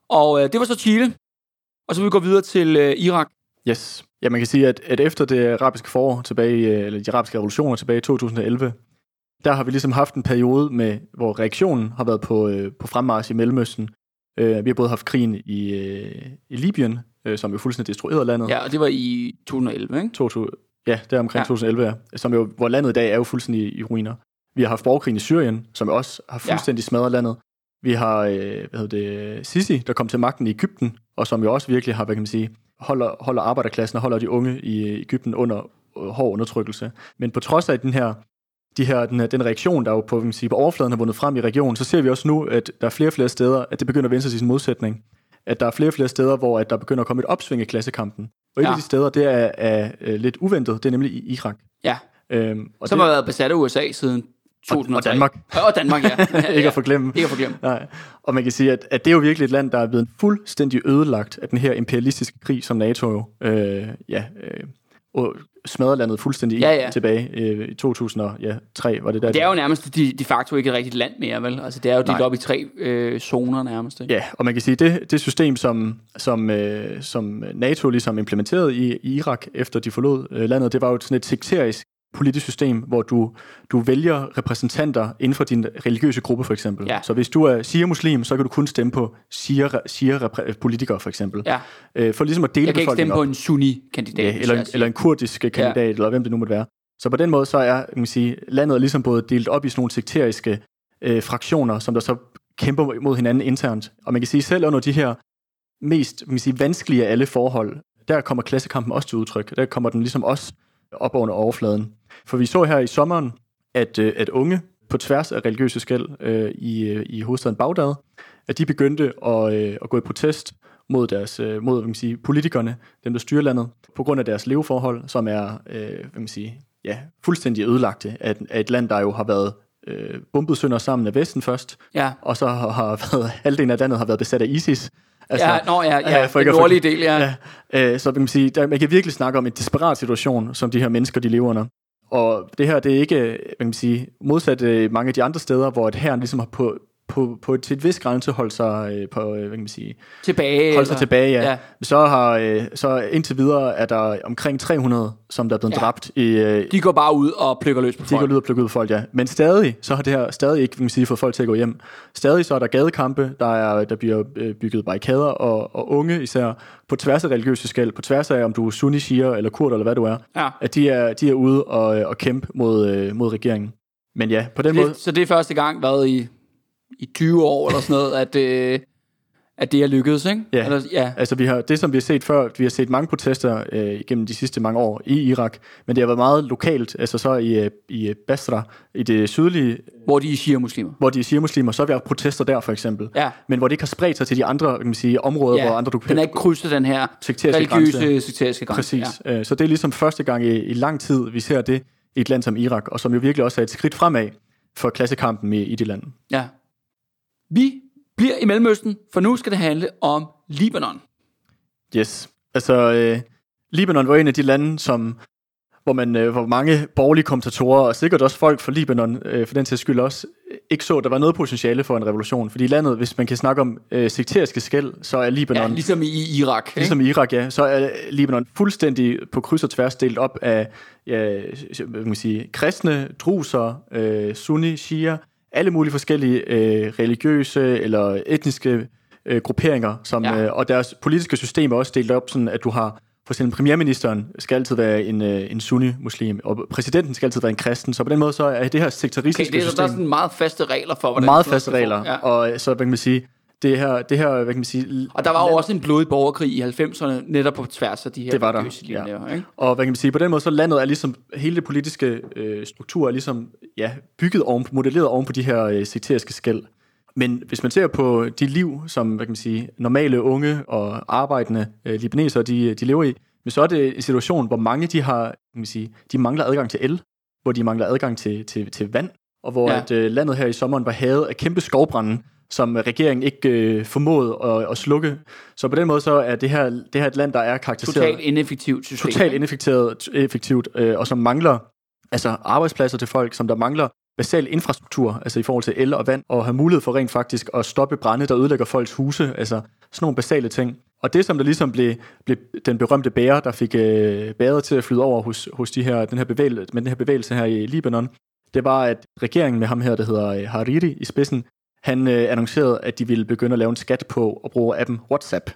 Speaker 1: Og øh, det var så Chile, og så vil vi gå videre til øh, Irak.
Speaker 2: Yes. Ja, man kan sige, at, at efter det arabiske forår tilbage, eller de arabiske revolutioner tilbage i 2011, der har vi ligesom haft en periode, med, hvor reaktionen har været på, øh, på fremmarsch i Mellemøsten. Øh, vi har både haft krigen i, øh, i Libyen, øh, som jo fuldstændig destruerede landet.
Speaker 1: Ja, og det var i 2011, ikke?
Speaker 2: 2000, ja, det er omkring ja. 2011, ja. Som jo, hvor landet i dag er jo fuldstændig i, ruiner. Vi har haft borgerkrigen i Syrien, som jo også har fuldstændig ja. smadret landet. Vi har, øh, hvad hedder det, Sisi, der kom til magten i Ægypten, og som jo også virkelig har, hvad kan man sige, holder, holder arbejderklassen og holder de unge i Ægypten under øh, hård undertrykkelse. Men på trods af den her, de her, den, her, den reaktion, der jo på, man sige, på overfladen har vundet frem i regionen, så ser vi også nu, at der er flere og flere steder, at det begynder at vende sig sin modsætning. At der er flere og flere steder, hvor at der begynder at komme et opsving i klassekampen. Og et ja. af de steder, det er, er, er øh, lidt uventet, det er nemlig i Irak.
Speaker 1: Ja, øhm, og som det, har været besat af USA siden 2003.
Speaker 2: Og, Danmark.
Speaker 1: Og <laughs> Danmark, ja. ja,
Speaker 2: ikke at forglemme.
Speaker 1: Ikke at forglemme.
Speaker 2: Nej. Og man kan sige, at, at det er jo virkelig et land, der er blevet fuldstændig ødelagt af den her imperialistiske krig, som NATO jo øh, ja, øh, og landet fuldstændig ja, ja. tilbage øh, i 2003, var det der.
Speaker 1: Det er jo nærmest de, de facto ikke et rigtigt land mere, vel? Altså det er jo delt op i tre øh, zoner nærmest. Ikke?
Speaker 2: Ja, og man kan sige, det, det system, som, som, øh, som NATO ligesom implementerede i, i Irak, efter de forlod øh, landet, det var jo sådan et sekterisk politisk system, hvor du, du vælger repræsentanter inden for din religiøse gruppe, for eksempel. Ja. Så hvis du er shia-muslim, så kan du kun stemme på shia-politikere, for eksempel. Ja. Øh, for ligesom at dele
Speaker 1: Jeg kan ikke stemme op. på en sunni-kandidat.
Speaker 2: Ja, eller, en, eller en kurdisk kandidat, ja. eller hvem det nu måtte være. Så på den måde, så er kan man sige, landet ligesom både delt op i sådan nogle sekteriske øh, fraktioner, som der så kæmper mod hinanden internt. Og man kan sige, selv under de her mest man kan sige, vanskelige af alle forhold, der kommer klassekampen også til udtryk. Der kommer den ligesom også op under overfladen. For vi så her i sommeren, at, øh, at unge på tværs af religiøse skæld øh, i, øh, i hovedstaden Bagdad, at de begyndte at, øh, at gå i protest mod deres øh, mod hvad man sige, politikerne, dem der styrer landet, på grund af deres leveforhold, som er øh, hvad man sige, ja, fuldstændig ødelagte af, af et land, der jo har været øh, bombet sønder sammen af Vesten først,
Speaker 1: ja.
Speaker 2: og så har, har været, <laughs> halvdelen af landet har været besat af ISIS,
Speaker 1: Altså, ja, nå, ja, ja, for den nordlige del, ja.
Speaker 2: ja øh, så man kan sige, der, man kan virkelig snakke om en desperat situation, som de her mennesker, de lever under. Og det her, det er ikke, øh, man kan sige, modsat øh, mange af de andre steder, hvor et herren ligesom har på, på, på til et vis grænse holdt sig øh, på, øh, hvad kan man sige,
Speaker 1: Tilbage.
Speaker 2: holdt sig
Speaker 1: eller-
Speaker 2: tilbage, ja.
Speaker 1: ja.
Speaker 2: Så har øh, så indtil videre er der omkring 300, som der er blevet
Speaker 1: Ja.
Speaker 2: dræbt i, øh,
Speaker 1: De går bare ud og plukker løs på
Speaker 2: de
Speaker 1: folk.
Speaker 2: går ud og plukker ud folk, ja. Men stadig, så har det her stadig ikke, kan man sige, fået folk til at gå hjem. Stadig så er der gadekampe, der, er, der bliver øh, bygget barrikader, og, og unge især, på tværs af religiøse skæld, på tværs af, om du er sunni, shia eller kurd, eller hvad du er,
Speaker 1: Ja.
Speaker 2: at de er, de er ude og, øh, og kæmpe mod, øh, mod regeringen. Men ja, på den måde,
Speaker 1: Det, så det er første gang været i, i 20 år eller sådan noget, at, øh, at det er lykkedes, ikke?
Speaker 2: Ja.
Speaker 1: Eller, ja.
Speaker 2: Altså vi har, det som vi har set før, vi har set mange protester øh, gennem de sidste mange år i Irak, men det har været meget lokalt, altså så i, øh, i Basra, i det sydlige,
Speaker 1: Hvor de er shia-muslimer.
Speaker 2: hvor de er shia-muslimer, så har vi haft protester der for eksempel.
Speaker 1: Ja.
Speaker 2: Men hvor det ikke har spredt sig til de andre kan man sige, områder,
Speaker 1: ja.
Speaker 2: hvor andre
Speaker 1: Den er ikke krydset den her religiøse,
Speaker 2: grænse.
Speaker 1: sekteriske grænse.
Speaker 2: Præcis. Ja. Så det er ligesom første gang i, i lang tid, vi ser det i et land som Irak, og som jo virkelig også er et skridt fremad for klassekampen i, i det land.
Speaker 1: Ja. Vi bliver i Mellemøsten, for nu skal det handle om Libanon.
Speaker 2: Yes. Altså, øh, Libanon var en af de lande, som hvor man øh, hvor mange borgerlige kommentatorer, og sikkert også folk fra Libanon, øh, for den til skyld også, øh, ikke så, at der var noget potentiale for en revolution. Fordi landet, hvis man kan snakke om øh, sekteriske skæld, så er Libanon,
Speaker 1: Ja, ligesom i Irak. ikke?
Speaker 2: ligesom i Irak, ja, så er Libanon fuldstændig på kryds og tværs delt op af ja, hvad man sige, kristne, druser, øh, sunni, shia, alle mulige forskellige øh, religiøse eller etniske øh, grupperinger, som,
Speaker 1: Ja.
Speaker 2: øh, og deres politiske system er også delt op sådan, at du har for eksempel premierministeren skal altid være en, øh, en sunni-muslim, og præsidenten skal altid være en kristen, så på den måde så er det her
Speaker 1: Okay,
Speaker 2: sekteristiske
Speaker 1: det er, der
Speaker 2: system
Speaker 1: er sådan meget faste regler for, hvordan
Speaker 2: meget faste regler.
Speaker 1: Ja.
Speaker 2: og øh, så kan man sige, det her, det her hvad kan man sige,
Speaker 1: Og der var jo også en blodig borgerkrig i 90'erne, netop på tværs af de her
Speaker 2: Det var der,
Speaker 1: religiøse linjer, ikke?
Speaker 2: Og hvad kan man sige, på den måde så landet er ligesom, hele det politiske øh, struktur er ligesom, ja, bygget oven, modelleret oven på de her øh, sekteriske skæld. Men hvis man ser på de liv, som hvad kan man sige, normale unge og arbejdende øh, libanesere, de, de lever i, men så er det en situation, hvor mange de har, kan man sige, de mangler adgang til el, hvor de mangler adgang til, til, til vand, og hvor
Speaker 1: Ja.
Speaker 2: ja. at, øh, landet her i sommeren var havet af kæmpe skovbrænde, som regeringen ikke øh, formåede at, at slukke. Så på den måde så er det her, det her et land, der er karakteriseret
Speaker 1: Totalt ineffektivt system.
Speaker 2: totalt ineffektivt, effektivt øh, og som mangler altså arbejdspladser til folk, som der mangler basal infrastruktur, altså i forhold til el og vand, og have mulighed for rent faktisk at stoppe brænde, der ødelægger folks huse, altså sådan nogle basale ting. Og det, som der ligesom blev, blev den berømte bære, der fik øh, bæret til at flyde over hos, hos de her, den her bevægelse, med den her bevægelse her i Libanon, det var, at regeringen med ham her, der hedder øh, Hariri i spidsen, han øh, annoncerede, at de ville begynde at lave en skat på at bruge appen WhatsApp,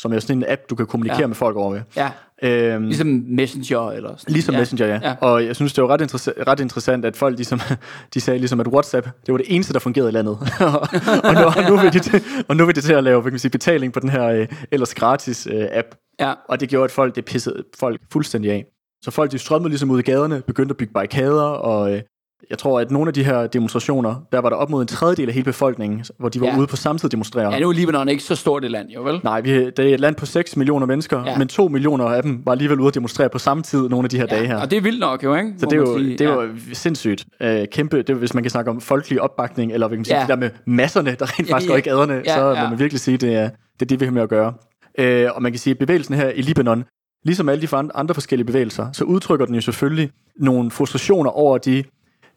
Speaker 2: som er sådan en app, du kan kommunikere
Speaker 1: Ja.
Speaker 2: med folk over ved.
Speaker 1: Ja,
Speaker 2: Øhm,
Speaker 1: ligesom Messenger eller sådan
Speaker 2: Ligesom
Speaker 1: ja.
Speaker 2: Messenger, ja.
Speaker 1: Ja.
Speaker 2: Og jeg synes, det var ret, interesse- ret interessant, at folk ligesom, <laughs> de sagde ligesom, at WhatsApp, det var det eneste, der fungerede i landet. <laughs> og, og, nu, og, nu vil de, til- og nu vil de til at lave hvad kan man sige, betaling på den her øh, ellers gratis øh, app.
Speaker 1: Ja,
Speaker 2: Og det gjorde, at folk, det pissede folk fuldstændig af. Så folk, de strømmede ligesom ud i gaderne, begyndte at bygge barrikader, og øh, jeg tror, at nogle af de her demonstrationer, der var der op mod en tredjedel af hele befolkningen, hvor de var
Speaker 1: Ja.
Speaker 2: ja. ude på samme tid demonstrere.
Speaker 1: ja nu er Libanon ikke så stort et land, jo vel?
Speaker 2: Nej, vi, det er et land på 6 millioner mennesker,
Speaker 1: Ja.
Speaker 2: ja. men 2 millioner af dem var alligevel ude at demonstrere på samme tid nogle af de her dage her.
Speaker 1: Og det er vildt nok, jo, ikke?
Speaker 2: Så det er jo, det er
Speaker 1: ja.
Speaker 2: jo sindssygt uh, kæmpe, det hvis man kan snakke om folkelig opbakning, eller hvad kan man sige,
Speaker 1: Ja.
Speaker 2: ja. det der med masserne, der rent
Speaker 1: Ja,
Speaker 2: faktisk
Speaker 1: ja.
Speaker 2: går i gaderne,
Speaker 1: Ja,
Speaker 2: så
Speaker 1: ja.
Speaker 2: må man virkelig sige, det er det, er det vi har med at gøre. Uh, og man kan sige, at bevægelsen her i Libanon, ligesom alle de andre forskellige bevægelser, så udtrykker den jo selvfølgelig nogle frustrationer over de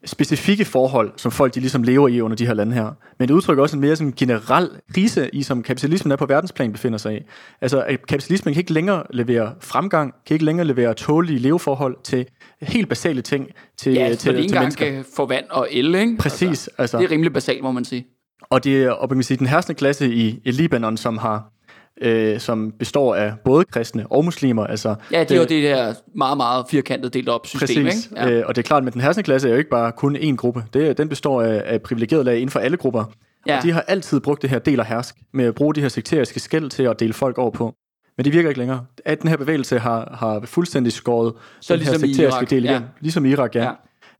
Speaker 2: specifikke forhold, som folk de ligesom lever i under de her lande her. Men det udtrykker også en mere sådan generel krise i, som kapitalismen er på verdensplan befinder sig i. Altså, at kapitalismen kan ikke længere levere fremgang, kan ikke længere levere tålige leveforhold til helt basale ting til,
Speaker 1: Ja,
Speaker 2: til,
Speaker 1: til, engang
Speaker 2: mennesker.
Speaker 1: kan få vand og el, ikke?
Speaker 2: Præcis,
Speaker 1: Altså,
Speaker 2: altså.
Speaker 1: det er rimelig basalt, må man sige.
Speaker 2: Og det er og man kan sige, den herskende klasse i, i Libanon, som har øh, som består af både kristne og muslimer. Altså,
Speaker 1: Ja, det er jo det der meget, meget firkantet delt op system,
Speaker 2: Præcis,
Speaker 1: ikke? Ja.
Speaker 2: øh, og det er klart, at den herskende klasse er jo ikke bare kun én gruppe. Det, den består af, af privilegerede lag inden for alle grupper.
Speaker 1: Ja.
Speaker 2: Og de har altid brugt det her del og hersk, med at bruge de her sekteriske skæld til at dele folk over på. Men det virker ikke længere. At den her bevægelse har, har fuldstændig skåret
Speaker 1: Så
Speaker 2: den her
Speaker 1: ligesom i
Speaker 2: sekteriske
Speaker 1: Irak,
Speaker 2: del
Speaker 1: ja.
Speaker 2: igennem. Ligesom i Irak, ja.
Speaker 1: Ja.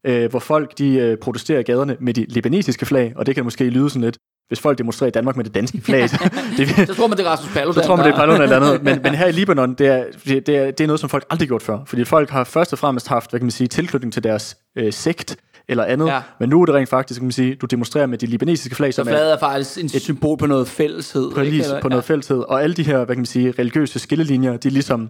Speaker 2: ja. Øh, hvor folk de øh, protesterer i gaderne med de libanesiske flag, og det kan måske lyde sådan lidt, hvis folk demonstrerer i Danmark med det danske flag, så, det, <laughs>
Speaker 1: Så tror man, det er Rasmus Paludan.
Speaker 2: så tror man, det er Paludan eller andet. Men, men her i Libanon, det er, det, er, det er noget, som folk aldrig gjort før. Fordi folk har først og fremmest haft, hvad kan man sige, tilknytning til deres øh, sekt eller andet.
Speaker 1: Ja.
Speaker 2: Ja. Men nu er det rent faktisk, kan man sige, du demonstrerer med de libanesiske flag,
Speaker 1: Så flaget er faktisk en symbol på noget fælleshed.
Speaker 2: præcis
Speaker 1: Eller-
Speaker 2: på noget fælleshed. Og alle de her, hvad kan man sige, religiøse skillelinjer, de er ligesom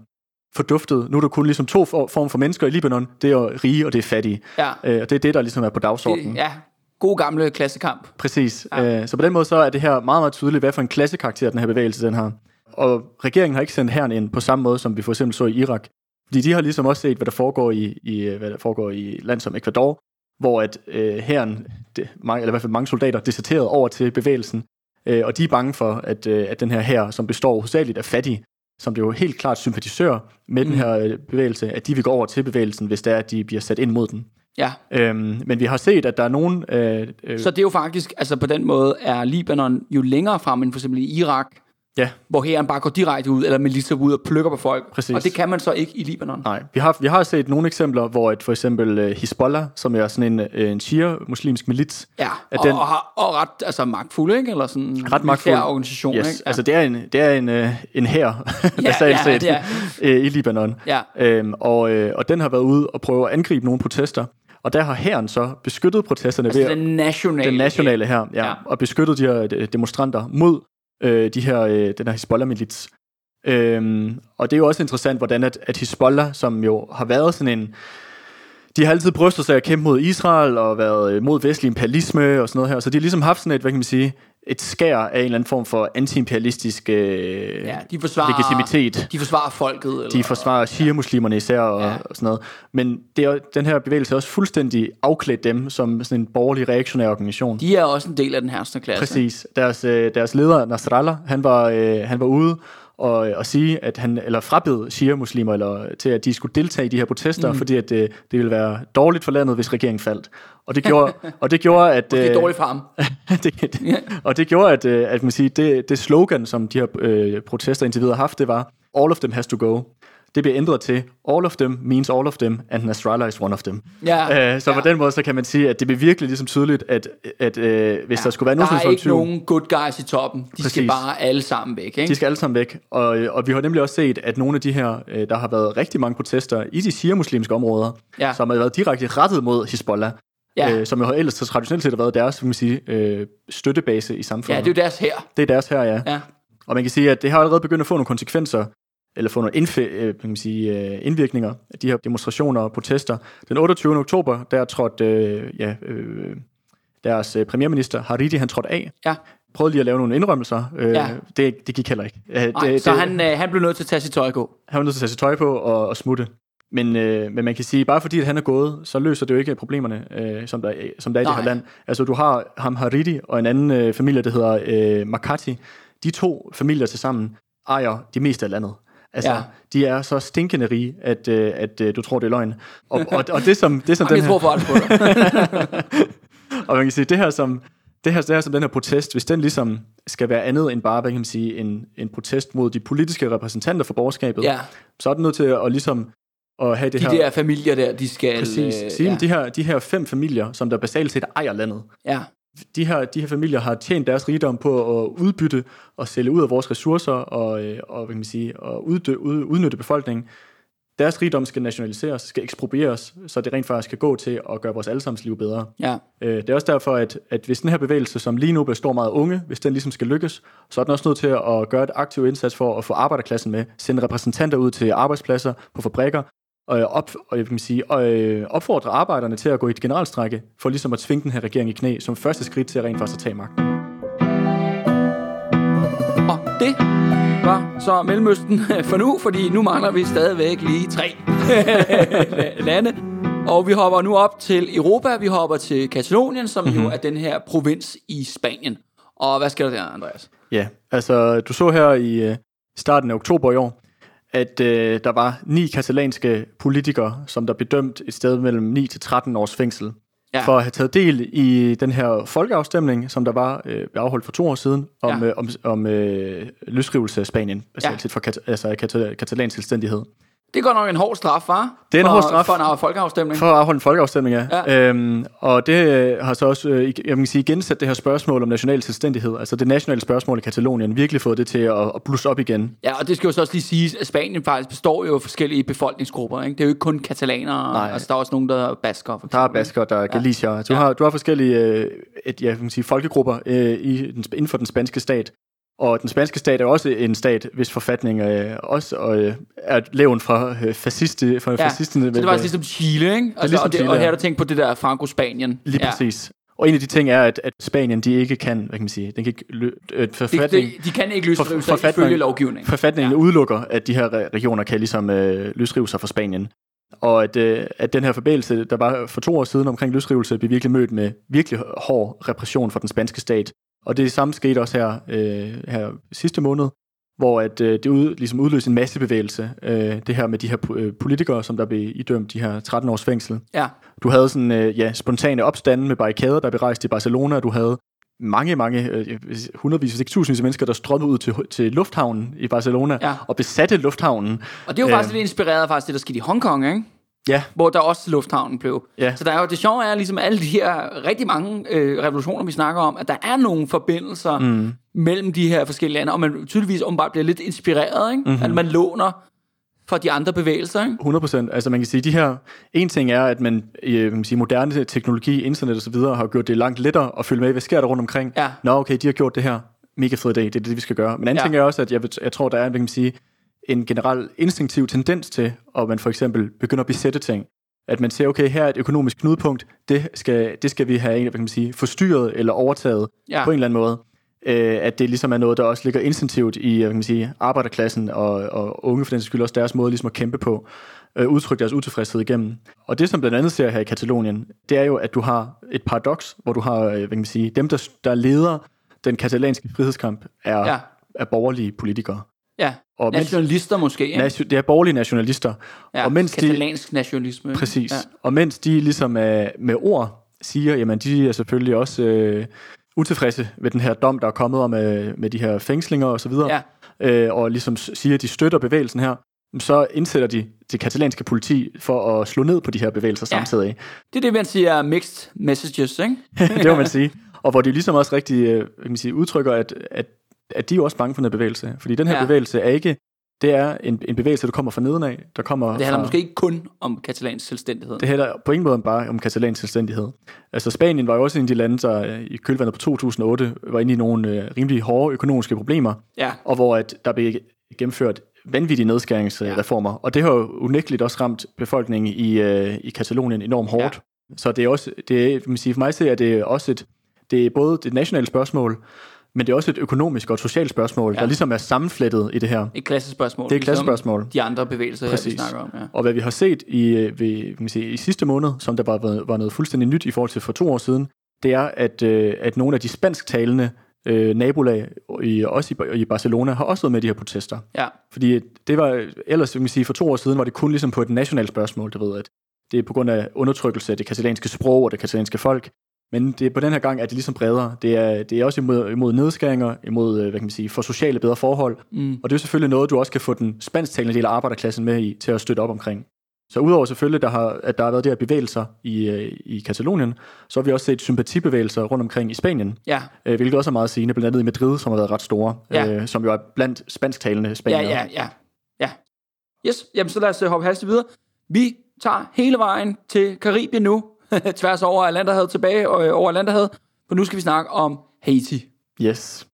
Speaker 2: forduftet. Nu er der kun ligesom to for, former for mennesker i Libanon. Det er rige, og det er fattige.
Speaker 1: Ja.
Speaker 2: Øh, og det er det, der ligesom er på dagsordenen.
Speaker 1: Det, ja, god gamle klassekamp.
Speaker 2: Præcis. Ja. Øh, så på den måde så er det her meget, meget tydeligt, hvad for en klassekarakter den her bevægelse den har. Og regeringen har ikke sendt herren ind på samme måde, som vi for eksempel så i Irak. Fordi de har ligesom også set, hvad der foregår i, i hvad der foregår i land som Ecuador, hvor at øh, herren, det, mange, eller i hvert fald mange soldater, deserterede over til bevægelsen. Øh, og de er bange for, at, øh, at den her her, som består hovedsageligt af fattige, som det jo helt klart sympatisører med mm. den her øh, bevægelse, at de vil gå over til bevægelsen, hvis det er, at de bliver sat ind mod den.
Speaker 1: Ja.
Speaker 2: Øhm, men vi har set, at der er nogen... Øh, øh,
Speaker 1: Så det er jo faktisk, altså på den måde er Libanon jo længere frem end for eksempel i Irak,
Speaker 2: ja,
Speaker 1: hvor hæren bare går direkte ud, eller militser ud og plukker på folk.
Speaker 2: Præcis.
Speaker 1: Og det kan man så ikke i Libanon.
Speaker 2: nej. Vi har, vi har set nogle eksempler, hvor et, for eksempel øh, Hezbollah, som er sådan en, øh, en shia-muslimsk milits,
Speaker 1: Ja,
Speaker 2: At
Speaker 1: og,
Speaker 2: den-
Speaker 1: og, har- og ret altså magtfuld, ikke? Eller sådan en
Speaker 2: ret magtfuld
Speaker 1: organisation,
Speaker 2: yes,
Speaker 1: ikke? Ja.
Speaker 2: altså det er en, det er en, øh, en hær, <laughs> basalt
Speaker 1: ja,
Speaker 2: set, øh, i Libanon.
Speaker 1: Ja.
Speaker 2: Øhm, og, øh, og den har været ude og prøve at angribe nogle protester, og der har hæren så beskyttet protesterne
Speaker 1: altså
Speaker 2: ved
Speaker 1: den nationale.
Speaker 2: den nationale her, ja,
Speaker 1: Ja.
Speaker 2: og beskyttet de her øh, demonstranter mod øh, de her, øh, den her Hezbollah-milits. Øhm, og det er jo også interessant, hvordan at, at Hezbollah, som jo har været sådan en... De har altid brystet sig at kæmpe mod Israel og været øh, mod vestlig imperialisme og sådan noget her. Så de har ligesom haft sådan et, hvad kan man sige, et skær af en eller anden form for anti-imperialistisk øh,
Speaker 1: Ja, de forsvarer,
Speaker 2: legitimitet.
Speaker 1: De forsvarer folket. Eller,
Speaker 2: De forsvarer shia-muslimerne især og,
Speaker 1: Ja.
Speaker 2: og sådan noget. Men det er, den her bevægelse har også fuldstændig afklædt dem som sådan en borgerlig reaktionær organisation.
Speaker 1: De er også en del af den herrende klasse.
Speaker 2: Præcis. Deres, øh, deres leder, Nasrallah, han var, øh, han var ude og, og sige, at han, eller frabed shia-muslimer eller, til, at de skulle deltage i de her protester, mm. fordi at det, det ville være dårligt for landet, hvis regeringen faldt. Og det gjorde, <laughs> og det gjorde at...
Speaker 1: Det er
Speaker 2: øh,
Speaker 1: dårligt for ham. <laughs>
Speaker 2: det, det, og det gjorde, at, øh, at man siger, det, det slogan, som de her øh, protester indtil videre har haft, det var, all of them has to go. Det bliver ændret til, all of them means all of them, and Nasrallah is one of them.
Speaker 1: Ja,
Speaker 2: Øh, så
Speaker 1: ja.
Speaker 2: på den måde, så kan man sige, at det bliver virkelig ligesom tydeligt, at, at øh, hvis ja, der skulle være nogen,
Speaker 1: der er ikke
Speaker 2: tvivl,
Speaker 1: nogen good guys i toppen. De skal
Speaker 2: Præcis.
Speaker 1: bare alle sammen væk. Ikke?
Speaker 2: de skal alle sammen væk. Og, øh, og vi har nemlig også set, at nogle af de her, øh, der har været rigtig mange protester i de shia-muslimske områder,
Speaker 1: Ja.
Speaker 2: som har været direkte rettet mod Hezbollah,
Speaker 1: Ja.
Speaker 2: øh, som jo ellers så traditionelt set har været deres, vil man sige, øh, støttebase i
Speaker 1: ja,
Speaker 2: samfundet.
Speaker 1: det er jo deres her.
Speaker 2: det er deres her, ja.
Speaker 1: Ja.
Speaker 2: Og man kan sige, at det har allerede begyndt at få nogle konsekvenser, eller få nogle indf- øh, kan man sige, øh, indvirkninger af de her demonstrationer og protester. Den 28. oktober, der trådte øh, ja, øh, deres øh, premierminister, Hariri, han trådte af.
Speaker 1: Ja.
Speaker 2: Prøvede lige at lave nogle indrømmelser. Øh,
Speaker 1: Ja.
Speaker 2: det, det gik heller ikke. Øh, det,
Speaker 1: så
Speaker 2: det,
Speaker 1: han, øh, han blev nødt til at tage sit tøj på.
Speaker 2: han var nødt til at tage sit tøj på og, og smutte. Men, øh, men man kan sige, bare fordi at han er gået, så løser det jo ikke problemerne, øh, som, der, som der er i det
Speaker 1: Nej.
Speaker 2: her land. Altså du har ham Hariri og en anden øh, familie, der hedder øh, Makati. De to familier til sammen ejer de meste af landet. Altså,
Speaker 1: Ja.
Speaker 2: de er så stinkende rige, at, øh, at øh, du tror, det er løgn. Og, og, og det som, det som
Speaker 1: Jamen,
Speaker 2: den
Speaker 1: jeg tror
Speaker 2: her,
Speaker 1: det på dig. <laughs>
Speaker 2: og man kan sige, det her som, det her, det her som den her protest, hvis den ligesom skal være andet end bare, hvad kan man sige, en, en protest mod de politiske repræsentanter for borgerskabet,
Speaker 1: ja,
Speaker 2: så er den nødt til at, at ligesom at have det
Speaker 1: de
Speaker 2: her...
Speaker 1: der familier der, de skal...
Speaker 2: Præcis.
Speaker 1: øh,
Speaker 2: Sige,
Speaker 1: ja.
Speaker 2: de, her, de her fem familier, som der basalt set ejer landet,
Speaker 1: ja.
Speaker 2: De her, de her familier har tjent deres rigdom på at udbytte og sælge ud af vores ressourcer og, øh, og, hvad kan man sige, og uddø, ud, udnytte befolkningen. Deres rigdom skal nationaliseres, skal eksproprieres, så det rent faktisk kan gå til at gøre vores allesammens liv bedre.
Speaker 1: ja.
Speaker 2: Øh, Det er også derfor, at, at hvis den her bevægelse, som lige nu består meget unge, hvis den ligesom skal lykkes, så er den også nødt til at gøre et aktiv indsats for at få arbejderklassen med, sende repræsentanter ud til arbejdspladser, på fabrikker, og, op, og jeg kan sige, og, øh, opfordre arbejderne til at gå i et generalstrække, for ligesom at tvinge den her regering i knæ, som første skridt til at rent faktisk at tage magten.
Speaker 1: Og det var så Mellemøsten for nu, fordi nu mangler vi stadigvæk lige tre <laughs> lande. Og vi hopper nu op til Europa. Vi hopper til Katalonien, som mm-hmm. jo er den her provins i Spanien. Og hvad sker der der, Andreas?
Speaker 2: Ja, altså du så her i øh, starten af oktober i år, at øh, der var ni katalanske politikere, som der blev dømt et sted mellem 9 til 13 års fængsel,
Speaker 1: Ja.
Speaker 2: for at have taget del i den her folkeafstemning, som der var øh, afholdt for to år siden, om,
Speaker 1: Ja.
Speaker 2: øh, om, om øh, løsrivelse af Spanien, altså
Speaker 1: Ja.
Speaker 2: ja. for kat, altså katal, katalansk selvstændighed.
Speaker 1: Det går nok en hård straf, var?
Speaker 2: Det er en
Speaker 1: for,
Speaker 2: hård straf.
Speaker 1: For en folkeafstemning.
Speaker 2: For at afholde en folkeafstemning, ja.
Speaker 1: Ja.
Speaker 2: Øhm, og det øh, har så også, øh, jeg kan sige, gensat det her spørgsmål om national selvstændighed, altså det nationale spørgsmål i Katalonien, virkelig fået det til at, at blusse op igen.
Speaker 1: Ja, og det skal jo så også lige siges, at Spanien faktisk består jo af forskellige befolkningsgrupper. Ikke? Det er jo ikke kun katalanere.
Speaker 2: Nej.
Speaker 1: Altså, der er også nogen, der er basker. For
Speaker 2: Der er
Speaker 1: eksempel,
Speaker 2: basker, der er galicier. Du,
Speaker 1: Ja.
Speaker 2: har, du har forskellige øh, et, ja, kan sige, folkegrupper øh, i den, inden for den spanske stat. Og den spanske stat er også en stat, hvis forfatning øh, også øh, er levn fra øh, fasciste, fra
Speaker 1: Ja,
Speaker 2: fascisterne.
Speaker 1: så det var altså ligesom Chile, ikke? Altså,
Speaker 2: ligesom
Speaker 1: og, det,
Speaker 2: Chile,
Speaker 1: og her har du tænkt på det der Franco-Spanien.
Speaker 2: Lige
Speaker 1: ja.
Speaker 2: præcis. Og en af de ting er, at, at Spanien, de ikke kan, hvad kan man sige, den kan ikke, lø, øh,
Speaker 1: De,
Speaker 2: forfatning,
Speaker 1: de, de kan ikke løsrive
Speaker 2: For-
Speaker 1: sig
Speaker 2: forfatning-
Speaker 1: ifølge lovgivningen.
Speaker 2: forfatningen ja. udelukker, at de her re- regioner kan ligesom øh, løsrive sig fra Spanien. Og at, øh, at den her forbindelse, der var for to år siden omkring løsrivelse, blev virkelig mødt med virkelig hård repression fra den spanske stat. Og det samme skete også her, øh, her sidste måned, hvor at, øh, det ud, ligesom udløste en massebevægelse. Øh, det her med de her øh, politikere, som der blev idømt de her 13 års fængsel.
Speaker 1: Ja.
Speaker 2: Du havde sådan, øh, ja, spontane opstande med barrikader, der blev rejst i Barcelona. Du havde mange, mange, øh, hundredvis, hvis ikke tusindvis af mennesker, der strømmede ud til, til lufthavnen i Barcelona
Speaker 1: Ja.
Speaker 2: og besatte lufthavnen.
Speaker 1: Og det er jo
Speaker 2: Øh.
Speaker 1: faktisk lidt inspireret af faktisk det, der skete i Hongkong, ikke?
Speaker 2: Ja,
Speaker 1: hvor der også lufthavnen blev.
Speaker 2: Ja.
Speaker 1: Så der er jo, det sjove er ligesom alle de her rigtig mange øh, revolutioner, vi snakker om, at der er nogle forbindelser mm. mellem de her forskellige lande, og man tydeligvis åbenbart bliver lidt inspireret, ikke?
Speaker 2: Mhm.
Speaker 1: Mm-hmm. at man låner fra de andre bevægelser. Ikke?
Speaker 2: 100 procent. Altså man kan sige, de her... En ting er, at man, øh, man sige, moderne teknologi, internet og så videre, har gjort det langt lettere at følge med, hvad sker der rundt omkring.
Speaker 1: Ja.
Speaker 2: Nå, okay, de har gjort det her. Mega fed idé, det er det, vi skal gøre. Men anden
Speaker 1: Ja.
Speaker 2: ting er også, at jeg, jeg tror, der er, kan man sige, en generel instinktiv tendens til, at man for eksempel begynder at besætte ting. At man siger, okay, her er et økonomisk knudepunkt, det skal, det skal vi have hvad kan man sige, forstyrret eller overtaget
Speaker 1: Ja.
Speaker 2: på en eller anden måde. Øh, at det ligesom er noget, der også ligger instinktivt i hvad kan man sige, arbejderklassen og, og unge for den skyld også deres måde ligesom at kæmpe på, øh, udtrykke deres utilfredshed igennem. Og det, som blandt andet ser her i Katalonien, det er jo, at du har et paradoks, hvor du har, øh, hvad kan man sige, dem, der, der leder den katalanske frihedskamp, er,
Speaker 1: ja.
Speaker 2: er borgerlige politikere.
Speaker 1: Ja,
Speaker 2: Og mens-
Speaker 1: nationalister måske. Ikke?
Speaker 2: Nation, det er borgerlige nationalister.
Speaker 1: ja,
Speaker 2: og mens de,
Speaker 1: katalansk nationalisme. ikke?
Speaker 2: Præcis.
Speaker 1: Ja.
Speaker 2: Og mens de ligesom øh, med ord siger, jamen de er selvfølgelig også øh, utilfredse ved den her dom, der er kommet om øh, med de her fængslinger og så videre,
Speaker 1: Ja.
Speaker 2: øh, og ligesom siger, at de støtter bevægelsen her, så indsætter de det katalanske politi for at slå ned på de her bevægelser
Speaker 1: Ja.
Speaker 2: samtidig.
Speaker 1: Det er det, man siger mixed messages, ikke? <laughs>
Speaker 2: det må man <laughs> sige. Og hvor de ligesom også rigtig øh, kan man sige, udtrykker, at, at, at de er også bange for den her bevægelse. Fordi den her
Speaker 1: Ja.
Speaker 2: ja. bevægelse er ikke, det er en, en bevægelse, der kommer fra nedenaf, der kommer
Speaker 1: Det handler
Speaker 2: fra,
Speaker 1: måske ikke kun om katalansk selvstændighed.
Speaker 2: Det handler på ingen måde bare om katalansk selvstændighed. Altså Spanien var jo også en af de lande, der øh, i kølvandet på 2008 var inde i nogle øh, rimelig hårde økonomiske problemer,
Speaker 1: Ja,
Speaker 2: og hvor at der blev gennemført vanvittige nedskæringsreformer. Og det har jo unægteligt også ramt befolkningen i, øh, i Katalonien enormt hårdt. Ja. Så det er også, det er, man sige, for mig ser det også et, det er både et nationalt spørgsmål, men det er også et økonomisk og et socialt spørgsmål,
Speaker 1: Ja.
Speaker 2: der ligesom er sammenflettet i det her.
Speaker 1: et klassespørgsmål.
Speaker 2: Det er et klassespørgsmål.
Speaker 1: Ligesom de andre bevægelser, her, vi
Speaker 2: Præcis.
Speaker 1: snakker om. Ja.
Speaker 2: Og hvad vi har set i, øh, ved, kan man sige, i sidste måned, som der var, var noget fuldstændig nyt i forhold til for to år siden, det er, at, øh, at nogle af de spansktalende øh, nabolag, i, også i, i Barcelona, har også været med i de her protester.
Speaker 1: ja.
Speaker 2: Fordi det var, ellers vil man sige, for to år siden var det kun ligesom på et nationalt spørgsmål, du ved, at det er på grund af undertrykkelse af det katalanske sprog og det katalanske folk. Men det, på den her gang er det ligesom bredere. Det er, det er også imod, imod nedskæringer, imod, øh, hvad kan man sige, for sociale bedre forhold.
Speaker 1: Mm.
Speaker 2: Og det er selvfølgelig noget, du også kan få den spansktalende del af arbejderklassen med i, til at støtte op omkring. Så udover selvfølgelig, der har, at der har været de her bevægelser i, øh, i Katalonien, så har vi også set sympatibevægelser rundt omkring i Spanien,
Speaker 1: Ja,
Speaker 2: øh, hvilket også er meget sigende, blandt andet i Madrid, som har været ret store,
Speaker 1: Ja.
Speaker 2: øh, som jo er blandt spansktalende
Speaker 1: ja,
Speaker 2: spaniere.
Speaker 1: ja, ja. ja. Yes, jamen så lad os hoppe hastigt videre. Vi tager hele vejen til Karibien nu, <laughs> tværs over Atlanterhavet tilbage øh, over Atlanterhavet, for nu skal vi snakke om Haiti.
Speaker 2: Yes.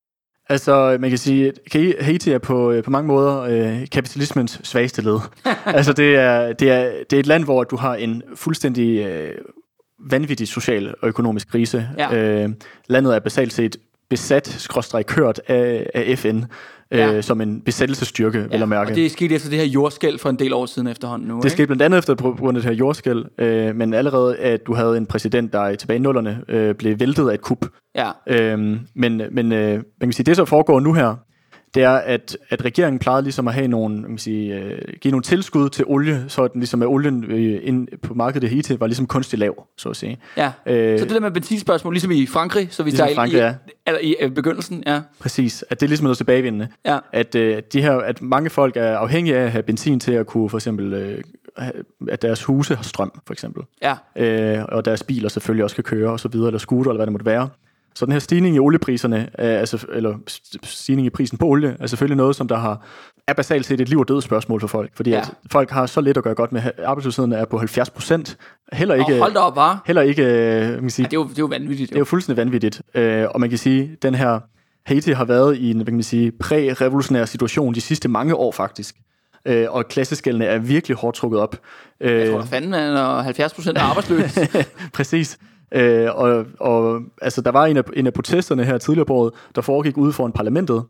Speaker 2: Altså, man kan sige, at Haiti er på, øh, på mange måder øh, kapitalismens svageste led. <laughs> altså, det er, det, er, det er et land, hvor du har en fuldstændig øh, vanvittig social og økonomisk krise.
Speaker 1: Ja.
Speaker 2: Øh, landet er basalt set besat, skråstrej kørt af, af FN, øh, som en besættelsesstyrke, ja, at mærke.
Speaker 1: og det er sket efter det her jordskæld for en del år siden efterhånden nu.
Speaker 2: Det
Speaker 1: ikke?
Speaker 2: skete blandt andet efter på grund af det her jordskæld, øh, men allerede at du havde en præsident, der tilbage i nullerne øh, blev væltet af et kup.
Speaker 1: Ja,
Speaker 2: Øhm, men men øh, man kan sige, det, som foregår nu her, det er, at, at regeringen plejede ligesom at have nogle, man sige, øh, give nogle tilskud til olie, så den ligesom at olien øh, ind på markedet i Haiti var ligesom kunstigt lav, så at sige.
Speaker 1: ja.
Speaker 2: Øh,
Speaker 1: Så det der med benzinspørgsmål, ligesom i Frankrig, så vi
Speaker 2: Ligesom
Speaker 1: tager
Speaker 2: Frankrig,
Speaker 1: i,
Speaker 2: ja.
Speaker 1: eller i øh, begyndelsen, ja.
Speaker 2: Præcis, at det ligesom er noget tilbagevendende.
Speaker 1: Ja,
Speaker 2: At, øh, de her, at mange folk er afhængige af at have benzin til at kunne for eksempel, øh, at deres huse har strøm, for eksempel.
Speaker 1: ja,
Speaker 2: øh, og deres biler selvfølgelig også kan køre og så videre, eller scooter, eller hvad det måtte være. Så den her stigning i oliepriserne, er, altså, eller st- stigning i prisen på olie, er selvfølgelig noget, som der har, er basalt set et liv og død spørgsmål for folk. Fordi
Speaker 1: Ja.
Speaker 2: at folk har så lidt at gøre godt med. Arbejdsløsheden er på 70 procent. Heller
Speaker 1: og
Speaker 2: ikke,
Speaker 1: hold da op, var.
Speaker 2: heller ikke øh, man kan sige,
Speaker 1: Ja, det er jo, det er jo vanvittigt.
Speaker 2: det er jo fuldstændig vanvittigt. Øh, og man kan sige, den her, Haiti har været i en hvad kan man sige, præ-revolutionær situation de sidste mange år faktisk. Øh, og klasseskældene er virkelig hårdt trukket op. Øh,
Speaker 1: Jeg tror da fanden, når 70 procent er arbejdsløse. <laughs>
Speaker 2: Præcis. Øh, og, og altså, der var en af, en af protesterne her tidligere på året, der foregik ude foran parlamentet,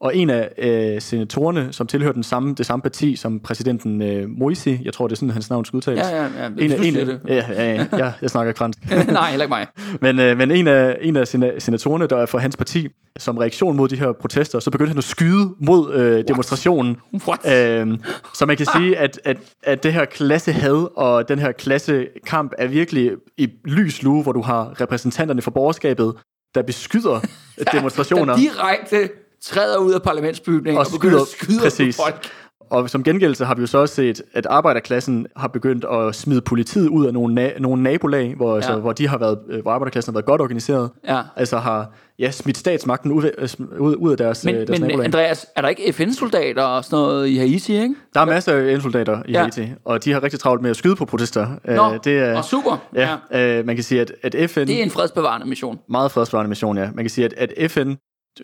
Speaker 2: og en af øh, senatorerne, som tilhører den samme, det samme parti som præsidenten øh, Moisi, jeg tror, det er sådan, hans navn skal udtales.
Speaker 1: ja, ja, ja.
Speaker 2: En af, en af, ja, ja, ja, ja, jeg snakker fransk.
Speaker 1: det. <laughs> Nej, heller ikke mig.
Speaker 2: Men, øh, men en af, en af sena- senatorerne, der er for hans parti, som reaktion mod de her protester, så begyndte han at skyde mod øh, demonstrationen.
Speaker 1: What?
Speaker 2: Øhm, så man kan <laughs> sige, at, at, at det her klassehad og den her klassekamp er virkelig i lys lue, hvor du har repræsentanterne for borgerskabet, der beskyder <laughs> demonstrationer.
Speaker 1: Der direkte træder ud af parlamentsbygningen og,
Speaker 2: Og
Speaker 1: begynder at
Speaker 2: skyder-
Speaker 1: skyde
Speaker 2: præcis.
Speaker 1: på folk.
Speaker 2: Og som gengældelse har vi jo så også set, at arbejderklassen har begyndt at smide politiet ud af nogle, na- nogle nabolag, hvor, ja. altså,
Speaker 1: Ja.
Speaker 2: hvor, de har været, øh, hvor arbejderklassen har været godt organiseret.
Speaker 1: Ja.
Speaker 2: Altså har ja, smidt statsmagten ud, øh, ud, ud af deres,
Speaker 1: Men,
Speaker 2: øh, deres
Speaker 1: men
Speaker 2: nabolag.
Speaker 1: Andreas, er der ikke FN-soldater og sådan noget i Haiti, ikke?
Speaker 2: Der er masser af indsoldater i
Speaker 1: Ja.
Speaker 2: ja. Haiti, og de har rigtig travlt med at skyde på protester.
Speaker 1: Nå,
Speaker 2: det er,
Speaker 1: og super.
Speaker 2: ja, øh, man kan sige, at, at FN...
Speaker 1: Det er en fredsbevarende mission.
Speaker 2: meget fredsbevarende mission, ja. Man kan sige, at, at FN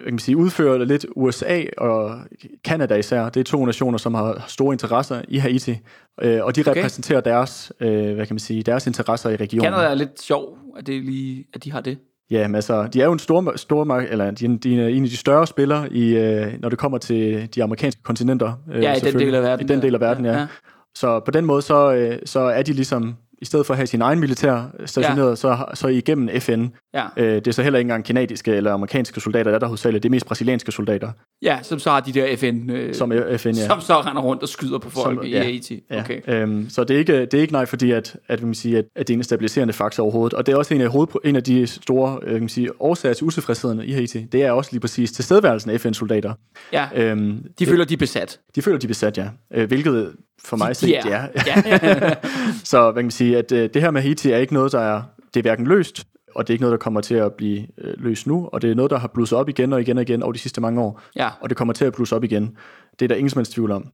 Speaker 2: kan sige, udfører lidt USA og Kanada især. Det er to nationer, som har store interesser i Haiti, øh, og de
Speaker 1: Okay.
Speaker 2: repræsenterer deres, øh, hvad kan man sige, deres interesser i regionen.
Speaker 1: Canada er lidt sjov, at, det lige, at de har det.
Speaker 2: Ja, men altså, de er jo en stor, stor eller de, de er en af de større spillere, i, øh, når det kommer til de amerikanske kontinenter. Øh,
Speaker 1: Ja, i den del af verden.
Speaker 2: I den del af verden, ja.
Speaker 1: ja.
Speaker 2: ja. Så på den måde, så, øh, så er de ligesom, i stedet for at have sin egen militær stationeret, ja. så, så igennem FN.
Speaker 1: Ja.
Speaker 2: Øh, det er så heller ikke engang kanadiske eller amerikanske soldater, der er der hovedsageligt. Det er mest brasilianske soldater,
Speaker 1: ja, som så har de der FN, øh,
Speaker 2: som FN, ja.
Speaker 1: som så render rundt og skyder på folk
Speaker 2: Som-
Speaker 1: i
Speaker 2: ja,
Speaker 1: Haiti.
Speaker 2: Ja.
Speaker 1: Okay.
Speaker 2: Øhm, så det er, ikke, det er ikke nej, fordi at, at, vil man sige, at, at det er en stabiliserende faktor overhovedet. Og det er også en af, hoved, en af de store øh, kan man sige, årsager til utilfredsheden i Haiti. Det er også lige præcis tilstedeværelsen af FN-soldater.
Speaker 1: Ja,
Speaker 2: Øhm,
Speaker 1: de føler, de er besat.
Speaker 2: de føler, de er besat, ja. Øh, hvilket for mig set, ja.
Speaker 1: er. Ja. <laughs>
Speaker 2: så hvad kan man sige, at øh, det her med Haiti er ikke noget, der er, det er hverken løst, og det er ikke noget, der kommer til at blive øh, løst nu, og det er noget, der har blusset op igen og igen og igen over de sidste mange år,
Speaker 1: ja.
Speaker 2: og det kommer til at blusse op igen. Det er der ingen som helst tvivl om.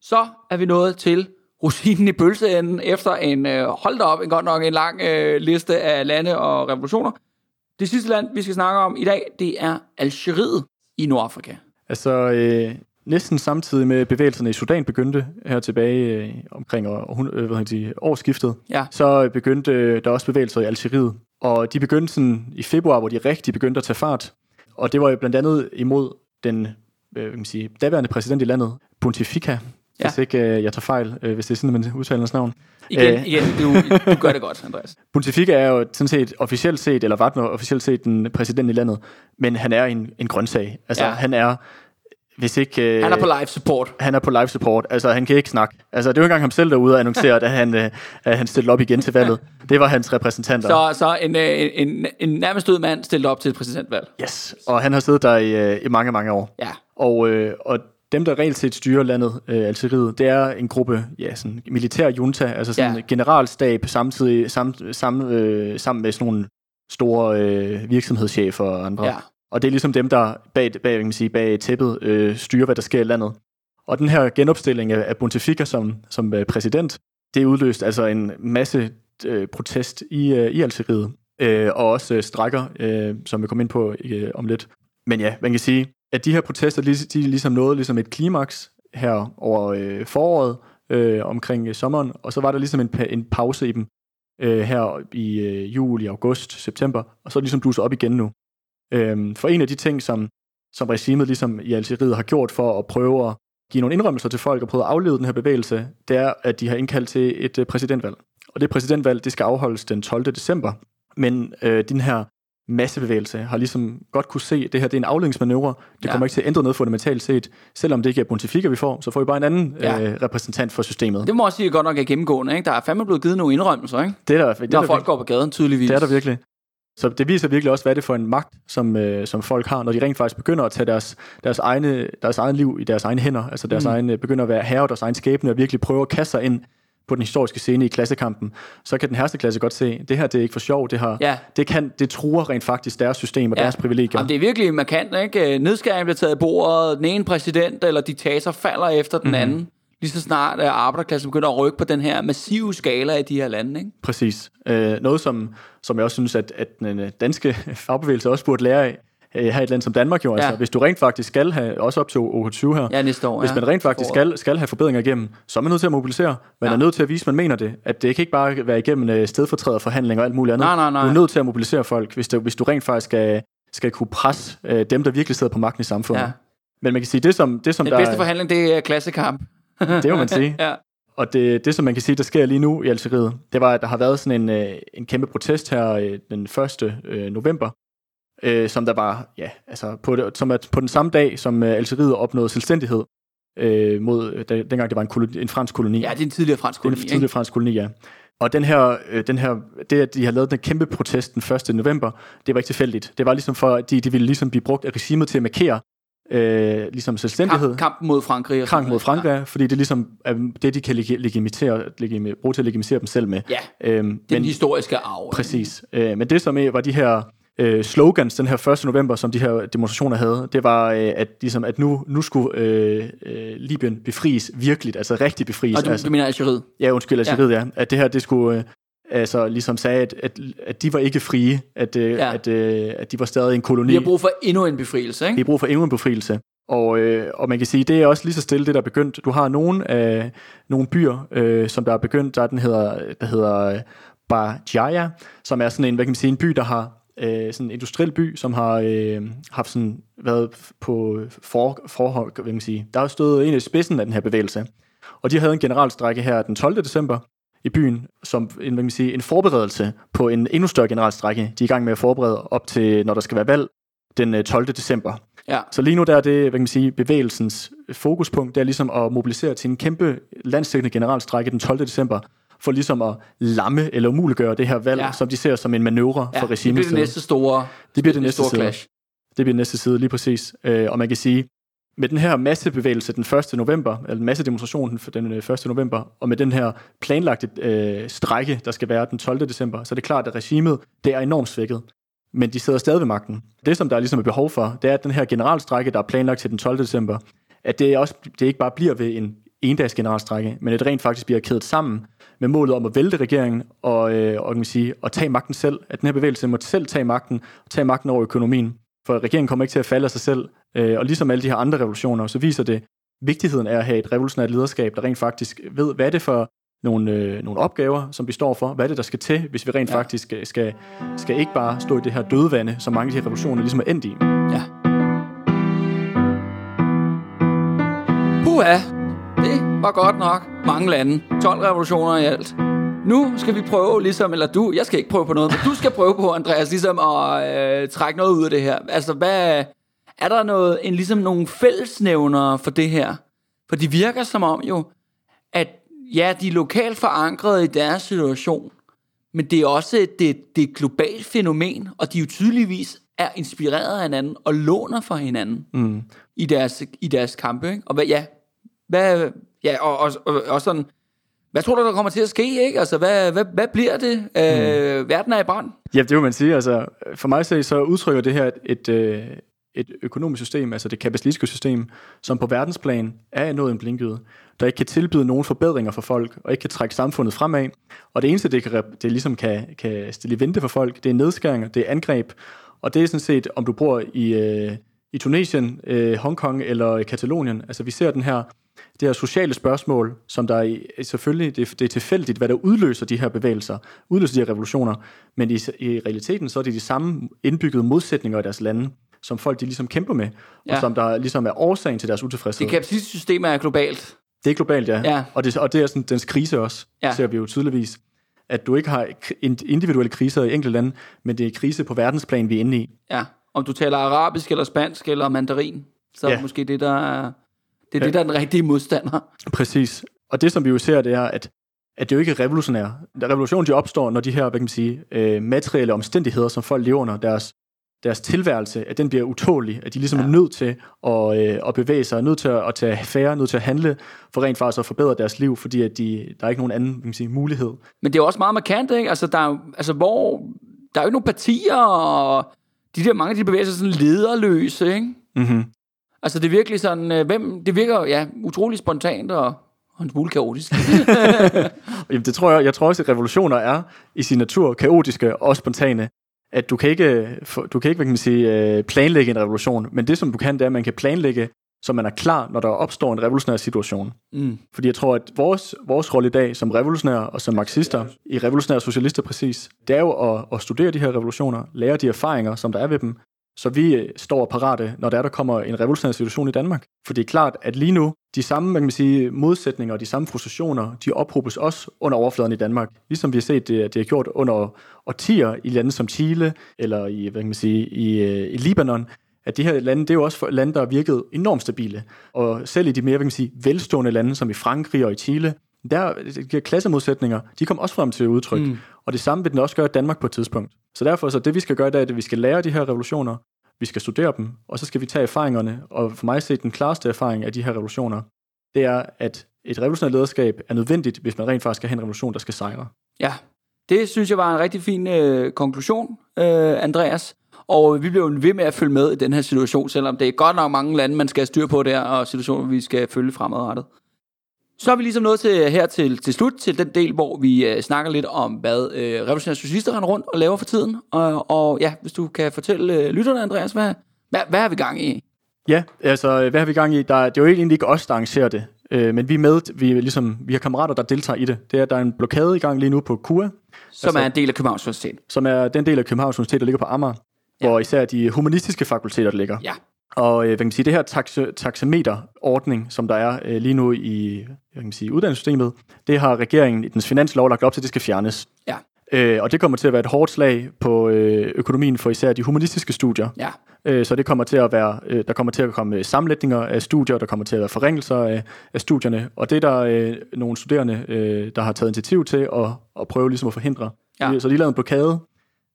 Speaker 1: Så er vi nået til rosinen i pølseenden, efter en, øh, hold da op, en godt nok en lang øh, liste af lande og revolutioner. Det sidste land, vi skal snakke om i dag, det er Algeriet i Nordafrika.
Speaker 2: Altså, øh, næsten samtidig med bevægelserne i Sudan begyndte her tilbage øh, omkring år, år, øh, hvad det, årsskiftet,
Speaker 1: Ja.
Speaker 2: så begyndte øh, der også bevægelser i Algeriet. Og de begyndte sådan i februar, hvor de rigtig begyndte at tage fart. Og det var jo blandt andet imod den øh, kan man sige, daværende præsident i landet, Pontifica,
Speaker 1: Ja.
Speaker 2: hvis ikke øh, jeg tager fejl, øh, hvis det er sådan, man udtaler hans navn.
Speaker 1: Igen,
Speaker 2: Øh.
Speaker 1: igen du, du gør det godt, Andreas. <laughs>
Speaker 2: Pontifica er jo sådan set officielt set, eller var officielt set den præsident i landet, men han er en, en grøntsag. Altså,
Speaker 1: ja.
Speaker 2: han er, hvis ikke... Øh,
Speaker 1: Han er på live support.
Speaker 2: han er på live support. Altså, han kan ikke snakke. Altså, det var engang ham selv, der var ude og annoncere, at han, øh, at han stillede op igen til valget. Det var hans repræsentanter.
Speaker 1: Så, så en, øh, en, en, en nærmest død mand stillede op til et præsidentvalg.
Speaker 2: Yes. Og han har siddet der i, øh, i mange, mange år.
Speaker 1: Ja.
Speaker 2: Og, øh, og dem, der reelt set styrer landet, øh, Algeriet, det er en gruppe, ja, sådan militær junta, altså sådan
Speaker 1: Ja.
Speaker 2: en generalstab, samtidig sam, sam, øh, sammen med sådan nogle store øh, virksomhedschefer og andre.
Speaker 1: Ja.
Speaker 2: Og det er ligesom dem, der bag, bag, kan man sige, bag tæppet øh, styrer, hvad der sker i landet. Og den her genopstilling af, af Pontifica som, som øh, præsident, det udløste altså en masse øh, protest i, øh, i Algeriet. Øh, og også øh, strækker, øh, som vi kommer ind på øh, om lidt. Men ja, man kan sige, at de her protester, de, de ligesom nåede ligesom et klimaks her over øh, foråret, øh, omkring øh, sommeren, og så var der ligesom en, pa- en pause i dem øh, her i øh, juli, august, september, og så er det ligesom blusset op igen nu. Øhm, for en af de ting, som, som regimet ligesom i Algeriet har gjort for at prøve at give nogle indrømmelser til folk og prøve at aflede den her bevægelse, det er, at de har indkaldt til et øh, præsidentvalg. Og det præsidentvalg, det skal afholdes den 12. december. Men øh, den her massebevægelse har ligesom godt kunne se, at det her det er en afledningsmanøvre. Det
Speaker 1: Ja.
Speaker 2: kommer ikke til at ændre noget fundamentalt set. Selvom det ikke er Pontifica, vi får, så får vi bare en anden
Speaker 1: Ja.
Speaker 2: øh, repræsentant for systemet.
Speaker 1: Det må også sige godt nok er gennemgående. Ikke? Der er fandme blevet givet nogle indrømmelser, ikke?
Speaker 2: det er der, det er
Speaker 1: når
Speaker 2: der
Speaker 1: folk går på gaden, tydeligvis.
Speaker 2: Det er der virkelig. Så det viser virkelig også, hvad det er for en magt, som, øh, som folk har, når de rent faktisk begynder at tage deres, deres, egne, deres egen liv i deres egne hænder, altså deres
Speaker 1: Mm.
Speaker 2: mm. egen, begynder at være herre deres egen skæbne, og virkelig prøve at kaste sig ind på den historiske scene i klassekampen, så kan den herste klasse godt se, det her det er ikke for sjov, det her,
Speaker 1: Ja.
Speaker 2: det, kan, det truer rent faktisk deres system og
Speaker 1: Ja.
Speaker 2: deres privilegier.
Speaker 1: Jamen, det er virkelig markant, ikke? Nedskæringen bliver taget af bordet, den ene præsident eller diktator falder efter den
Speaker 2: Mhm.
Speaker 1: anden. Lige så snart at arbejderklassen begynder at rykke på den her massive skala i de her lande, ikke?
Speaker 2: Præcis. Øh, noget, som, som jeg også synes, at, at den øh, danske <laughs> fagbevægelse også burde lære af, øh, her et land som Danmark jo. Altså,
Speaker 1: Ja.
Speaker 2: hvis du rent faktisk skal have, også op til OK20 her,
Speaker 1: Ja, næste år.
Speaker 2: hvis man rent faktisk skal, skal have forbedringer igennem, så er man nødt til at mobilisere. Man
Speaker 1: Ja.
Speaker 2: er nødt til at vise, at man mener det. At det kan ikke bare være igennem øh, stedfortræderforhandlinger og alt muligt andet.
Speaker 1: Nej, nej, nej.
Speaker 2: Du er nødt til at mobilisere folk, hvis du, hvis du rent faktisk skal, skal kunne presse øh, dem, der virkelig sidder på magten i samfundet.
Speaker 1: Ja.
Speaker 2: Men man kan sige, det som, det som
Speaker 1: Den
Speaker 2: der
Speaker 1: bedste
Speaker 2: er-
Speaker 1: forhandling, det er klassekamp.
Speaker 2: Det må man sige. <laughs>
Speaker 1: ja.
Speaker 2: Og det, det, som man kan sige, der sker lige nu i Algeriet, det var, at der har været sådan en, øh, en kæmpe protest her øh, den 1. Øh, november, øh, som der var, ja, altså på, det, som er på den samme dag, som Algeriet opnåede selvstændighed, øh, mod, da, dengang det var en, koloni, en fransk koloni.
Speaker 1: ja, det er en tidligere fransk
Speaker 2: det er en
Speaker 1: koloni.
Speaker 2: tidligere fransk koloni, ja. Og den her, øh, den her, det, at de har lavet den kæmpe protest den 1. november, det var ikke tilfældigt. Det var ligesom for, at de, de ville ligesom blive brugt af regimet til at markere øh, ligesom selvstændighed.
Speaker 1: Kamp, kampen mod Frankrig. og
Speaker 2: Krank mod. Frankrig, ja. fordi det ligesom er det, de kan legi- legitimere, legimi, bruge til at legitimere dem selv med.
Speaker 1: Ja,
Speaker 2: Øhm,
Speaker 1: er den historiske arv.
Speaker 2: præcis. Øh, men det som øh, var de her øh, slogans den her 1. november, som de her demonstrationer havde, det var, øh, at, ligesom, at nu, nu skulle øh, øh, Libyen befries virkeligt, altså rigtig befries.
Speaker 1: Og du,
Speaker 2: altså,
Speaker 1: du mener Algeriet?
Speaker 2: ja, undskyld, Algeriet, ja. ja. At det her, det skulle... Øh, altså ligesom sagde, at, at, at de var ikke frie, at, øh,
Speaker 1: Ja.
Speaker 2: at, øh, at de var stadig en koloni.
Speaker 1: Vi har brug for endnu en befrielse,
Speaker 2: Vi
Speaker 1: ikke?
Speaker 2: har brug for endnu en befrielse. Og, øh, og man kan sige, det er også lige så stille, det der er begyndt. Du har nogle, øh, nogle byer, øh, som der er begyndt, der, den hedder, der hedder øh, Bajaya, som er sådan en, hvad kan man sige, en by, der har øh, sådan en industriel by, som har øh, haft sådan, været på for, forhold, hvad kan man sige. Der har stået en i spidsen af den her bevægelse. Og de havde en generalstrække her den 12. december i byen, som en, hvad kan man sige, en forberedelse på en endnu større generalstrække. De er i gang med at forberede op til, når der skal være valg den øh, 12. december.
Speaker 1: Ja.
Speaker 2: Så lige nu der er det, hvad kan man sige, bevægelsens fokuspunkt, det er ligesom at mobilisere til en kæmpe landstækkende generalstrække den 12. december, for ligesom at lamme eller umuliggøre det her valg,
Speaker 1: Ja.
Speaker 2: som de ser som en manøvre
Speaker 1: ja
Speaker 2: for
Speaker 1: det
Speaker 2: regimet.
Speaker 1: bliver det næste store,
Speaker 2: Det bliver det næste
Speaker 1: store
Speaker 2: side.
Speaker 1: clash.
Speaker 2: Det bliver den næste side, lige præcis. Øh, og man kan sige, med den her massebevægelse den 1. november, eller den massedemonstration den, den øh, 1. november, og med den her planlagte øh, strække, der skal være den 12. december, så er det klart, at regimet det er enormt svækket. Men de sidder stadig ved magten. Det, som der ligesom er behov for, det er, at den her generalstrække, der er planlagt til den 12. december, at det, også, det ikke bare bliver ved en endags generalstrække, men at det rent faktisk bliver kædet sammen med målet om at vælte regeringen og, øh, og kan man sige, at tage magten selv. At den her bevægelse må selv tage magten, og tage magten over økonomien. For regeringen kommer ikke til at falde af sig selv. Øh, og ligesom alle de her andre revolutioner, så viser det vigtigheden af at have et revolutionært lederskab, der rent faktisk ved, hvad er det for nogle, øh, nogle opgaver, som vi står for, hvad er det, der skal til, hvis vi rent
Speaker 1: Ja.
Speaker 2: ja. faktisk øh, skal, skal ikke bare stå i det her dødvande, som mange af de her revolutioner ligesom er endt i.
Speaker 1: Ja. Puha, det var godt nok mange lande. 12 revolutioner i alt. Nu skal vi prøve ligesom, eller du, jeg skal ikke prøve på noget, men du skal prøve på, Andreas, ligesom at øh, trække noget ud af det her. Altså, hvad, er der noget, en, ligesom nogle fællesnævnere for det her? For de virker som om jo, at ja, de er lokalt forankrede i deres situation, men det er også et, det, det er et globalt fænomen, og de jo tydeligvis er inspireret af hinanden og låner fra hinanden
Speaker 2: Mm.
Speaker 1: i deres, i deres kampe. Ikke? Og hvad, ja, hvad, ja, og, og, og, og sådan, hvad tror du, der kommer til at ske? Ikke? Altså, hvad, hvad, hvad bliver det? Øh, verden er i brand.
Speaker 2: Ja, det vil man sige. Altså, for mig så, så udtrykker det her et, et, øh, et økonomisk system, altså det kapitalistiske system, som på verdensplan er nået en blinkede, der ikke kan tilbyde nogen forbedringer for folk, og ikke kan trække samfundet fremad. Og det eneste, det, kan, det ligesom kan, kan stille i vente for folk, det er nedskæringer, det er angreb, og det er sådan set, om du bor i, øh, i Tunesien, øh, Hongkong eller i Katalonien. Altså vi ser den her, det her sociale spørgsmål, som der er, selvfølgelig, det, det er tilfældigt, hvad der udløser de her bevægelser, udløser de her revolutioner, men i, i realiteten så er det de samme indbyggede modsætninger i deres lande, som folk de ligesom kæmper med,
Speaker 1: Ja.
Speaker 2: og som der ligesom er årsagen til deres utilfredshed.
Speaker 1: Det kapitalistiske system er globalt.
Speaker 2: Det er globalt, ja.
Speaker 1: Ja.
Speaker 2: Og, det, og det er sådan dens krise også,
Speaker 1: Ja.
Speaker 2: ja. ser vi jo tydeligvis. At du ikke har individuelle kriser i enkelte lande, men det er krise på verdensplan, vi er inde i.
Speaker 1: Ja. Om du taler arabisk, eller spansk, eller mandarin, så er det
Speaker 2: Ja.
Speaker 1: måske det, der er, det, er
Speaker 2: Ja.
Speaker 1: det, der er den rigtige modstander.
Speaker 2: Præcis. Og det, som vi jo ser, det er, at, at det jo ikke er revolutionært. Revolutionen, de opstår, når de her, hvad kan man sige, øh, materielle omstændigheder, som folk lever under, deres, deres tilværelse, at den bliver utålig, at de ligesom
Speaker 1: Ja.
Speaker 2: er nødt til at, øh, at bevæge sig, er nødt til at, at tage affære, nødt til at handle, for rent faktisk at forbedre deres liv, fordi at de, der er ikke nogen anden kan man sige, mulighed.
Speaker 1: Men det er også meget markant, ikke? Altså, der er, altså hvor, der er jo ikke nogen partier, og de der, mange de bevæger sig sådan lederløse, ikke?
Speaker 2: Mm-hmm.
Speaker 1: Altså, det er virkelig sådan, øh, hvem, det virker ja, utrolig spontant og, og en smule kaotisk. <laughs> <laughs>
Speaker 2: Jamen, det tror jeg, jeg tror også, at revolutioner er i sin natur kaotiske og spontane. At du kan ikke, du kan ikke hvad kan man sige, øh, planlægge en revolution, men det som du kan, det er, at man kan planlægge, så man er klar, når der opstår en revolutionær situation. Mm. Fordi jeg tror, at vores, vores rolle i dag som revolutionære og som marxister, i revolutionære socialister præcis, det er jo at, at studere de her revolutioner, lære de erfaringer, som der er ved dem, så vi øh, står parate, når der, er, der kommer en revolutionær situation i Danmark. For det er klart, at lige nu, de samme man kan sige, modsætninger og de samme frustrationer, de ophobes også under overfladen i Danmark. Ligesom vi har set, det, det er gjort under årtier i lande som Chile, eller i, hvad kan man sige, i, øh, i Libanon, at de her lande, det er jo også lande, der har virket enormt stabile. Og selv i de mere, hvad kan man sige, velstående lande, som i Frankrig og i Chile, der de klassemodsætninger, de kom også frem til udtryk. Mm. Og det samme vil den også gøre i Danmark på et tidspunkt. Så derfor så det, vi skal gøre, det er, at vi skal lære de her revolutioner, vi skal studere dem, og så skal vi tage erfaringerne. Og for mig set den klareste erfaring af de her revolutioner, det er, at et revolutionært lederskab er nødvendigt, hvis man rent faktisk skal have en revolution, der skal sejre.
Speaker 1: Ja, det synes jeg var en rigtig fin øh, konklusion, øh, Andreas. Og vi bliver jo ved med at følge med i den her situation, selvom det er godt nok mange lande, man skal have styr på der, og situationer, vi skal følge fremadrettet. Så er vi ligesom nået til, her til, til slut, til den del, hvor vi øh, snakker lidt om, hvad øh, revolutionære socialister render rundt og laver for tiden. Og, og ja, hvis du kan fortælle øh, lytterne, Andreas, hvad, hvad, hvad er vi gang i?
Speaker 2: Ja, altså, hvad har vi gang i? Der, det er jo egentlig ikke os, der arrangerer det, øh, men vi er med, vi, er ligesom, vi har kammerater, der deltager i det. Det er, der er en blokade i gang lige nu på KUA.
Speaker 1: Som altså, er en del af Københavns Universitet.
Speaker 2: Som er den del af Københavns Universitet, der ligger på Amager, ja. hvor især de humanistiske fakulteter ligger.
Speaker 1: Ja.
Speaker 2: Og øh, hvad kan man sige, det her taxe, taxameterordning, som der er øh, lige nu i hvad kan man sige, uddannelsessystemet, det har regeringen i dens finanslov lagt op til, at det skal fjernes.
Speaker 1: Ja.
Speaker 2: Øh, og det kommer til at være et hårdt slag på øh, økonomien for især de humanistiske studier.
Speaker 1: Ja.
Speaker 2: Øh, så det kommer til at være, øh, der kommer til at komme sammenlægninger af studier, der kommer til at være forringelser af, af studierne, og det er der øh, nogle studerende, øh, der har taget initiativ til at, at prøve ligesom at forhindre. Ja. Så de lavede en blokade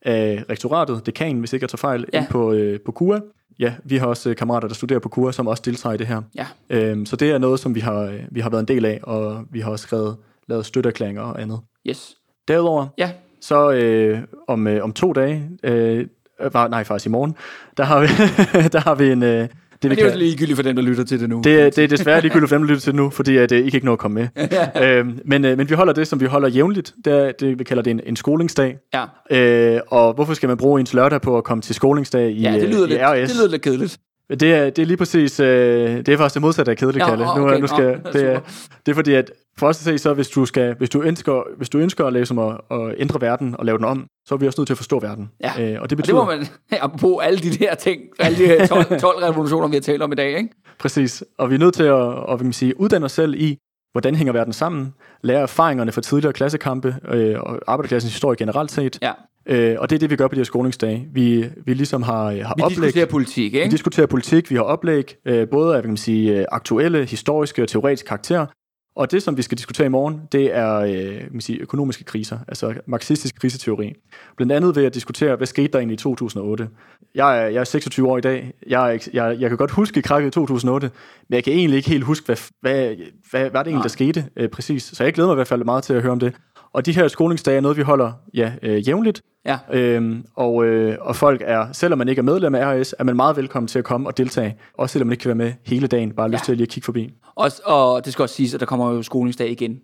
Speaker 2: af rektoratet, dekanen, hvis ikke jeg tager fejl, ja. ind på, øh, på KUA, Ja, vi har også øh, kammerater, der studerer på KUA, som også deltager i det her.
Speaker 1: Ja.
Speaker 2: Øhm, så det er noget, som vi har, øh, vi har været en del af, og vi har også skrevet, lavet støtteerklæringer og andet.
Speaker 1: Yes.
Speaker 2: Derudover,
Speaker 1: ja.
Speaker 2: så øh, om, øh, om to dage, øh, nej faktisk i morgen, der har vi, <laughs> der har vi en, øh,
Speaker 1: det, Men det er jo ligegyldigt for dem, der lytter til det nu.
Speaker 2: Det, det er desværre ligegyldigt for dem, der lytter til det nu, fordi at, uh, I kan ikke nå at komme med. <laughs> øhm, men, uh, men vi holder det, som vi holder jævnligt. Det, er, det vi kalder det en, en skolingsdag.
Speaker 1: Ja.
Speaker 2: Øh, og hvorfor skal man bruge ens lørdag på at komme til skolingsdag i,
Speaker 1: ja, det lyder,
Speaker 2: i
Speaker 1: lidt,
Speaker 2: RS?
Speaker 1: det lyder lidt kedeligt.
Speaker 2: Det er, det er lige præcis, øh, det er faktisk det modsatte af kedeligt, Kalle.
Speaker 1: Okay, nu,
Speaker 2: nu skal, <laughs> det, er, det er fordi, at for os at se, så hvis du, skal, hvis du ønsker, hvis du ønsker at, lave, som at, at ændre verden og lave den om, så er vi også nødt til at forstå verden.
Speaker 1: Ja. Øh, og det betyder... Og det må man, <laughs> på alle de der ting, alle de her 12, 12 <laughs> revolutioner, vi har talt om i dag, ikke?
Speaker 2: Præcis. Og vi er nødt til at, at, at sige, uddanne os selv i, hvordan hænger verden sammen, lære erfaringerne fra tidligere klassekampe øh, og arbejderklassens historie generelt set,
Speaker 1: ja.
Speaker 2: Øh, og det er det, vi gør på de her skolingsdage. Vi, vi ligesom har, har vi oplæg.
Speaker 1: Vi diskuterer politik, ikke?
Speaker 2: Vi diskuterer politik, vi har oplæg, øh, både af kan man sige, aktuelle, historiske og teoretiske karakterer, og det, som vi skal diskutere i morgen, det er øh, man sige, økonomiske kriser, altså marxistisk kriseteori. Blandt andet vil jeg diskutere, hvad skete der egentlig i 2008. Jeg er, jeg er 26 år i dag. Jeg, jeg, jeg kan godt huske krakket i 2008, men jeg kan egentlig ikke helt huske, hvad, hvad, hvad, hvad, hvad det egentlig, der skete øh, præcis. Så jeg glæder mig i hvert fald meget til at høre om det. Og de her skolingsdage er noget, vi holder ja, øh, jævnligt.
Speaker 1: Ja.
Speaker 2: Øhm, og, øh, og folk er, selvom man ikke er medlem af RS, er man meget velkommen til at komme og deltage. Også selvom man ikke kan være med hele dagen, bare ja. lyst til at lige at kigge forbi.
Speaker 1: Og, og det skal også siges, at der kommer jo skolingsdag igen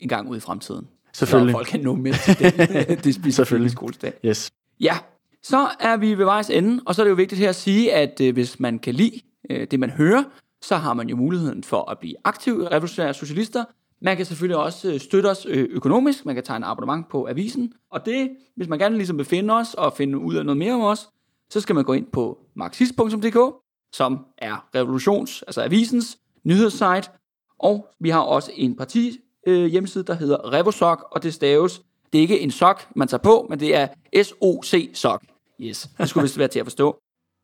Speaker 1: en gang ud i fremtiden.
Speaker 2: Selvfølgelig.
Speaker 1: Så folk kan nå med til det, <laughs> det specifikke skolingsdag.
Speaker 2: Yes.
Speaker 1: Ja, så er vi ved vejs ende, og så er det jo vigtigt her at sige, at øh, hvis man kan lide øh, det, man hører, så har man jo muligheden for at blive aktiv i revolutionære socialister, man kan selvfølgelig også øh, støtte os øh, økonomisk. Man kan tage en abonnement på avisen. Og det, hvis man gerne ligesom vil finde os og finde ud af noget mere om os, så skal man gå ind på marxist.dk, som er revolutions, altså avisens nyhedssite. Og vi har også en parti øh, hjemmeside, der hedder Revosok, og det staves, det er ikke en sok, man tager på, men det er S-O-C-sok. Yes, det skulle vist være til at forstå.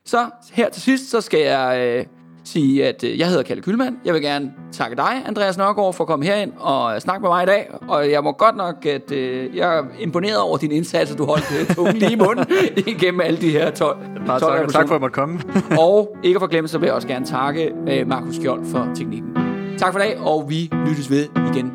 Speaker 1: Så her til sidst, så skal jeg øh, sige, at øh, jeg hedder Kalle Kylmand. Jeg vil gerne takke dig, Andreas Nørgaard, for at komme herind og snakke med mig i dag. Og jeg må godt nok, at øh, jeg er imponeret over din indsats, at du holdt øh, tungen lige i munden <laughs> igennem alle de her 12
Speaker 2: Bare 12 tak, tak for, at jeg måtte komme. <laughs>
Speaker 1: og ikke for glemme, så vil jeg også gerne takke Markus Skjold for teknikken. Tak for i dag, og vi lyttes ved igen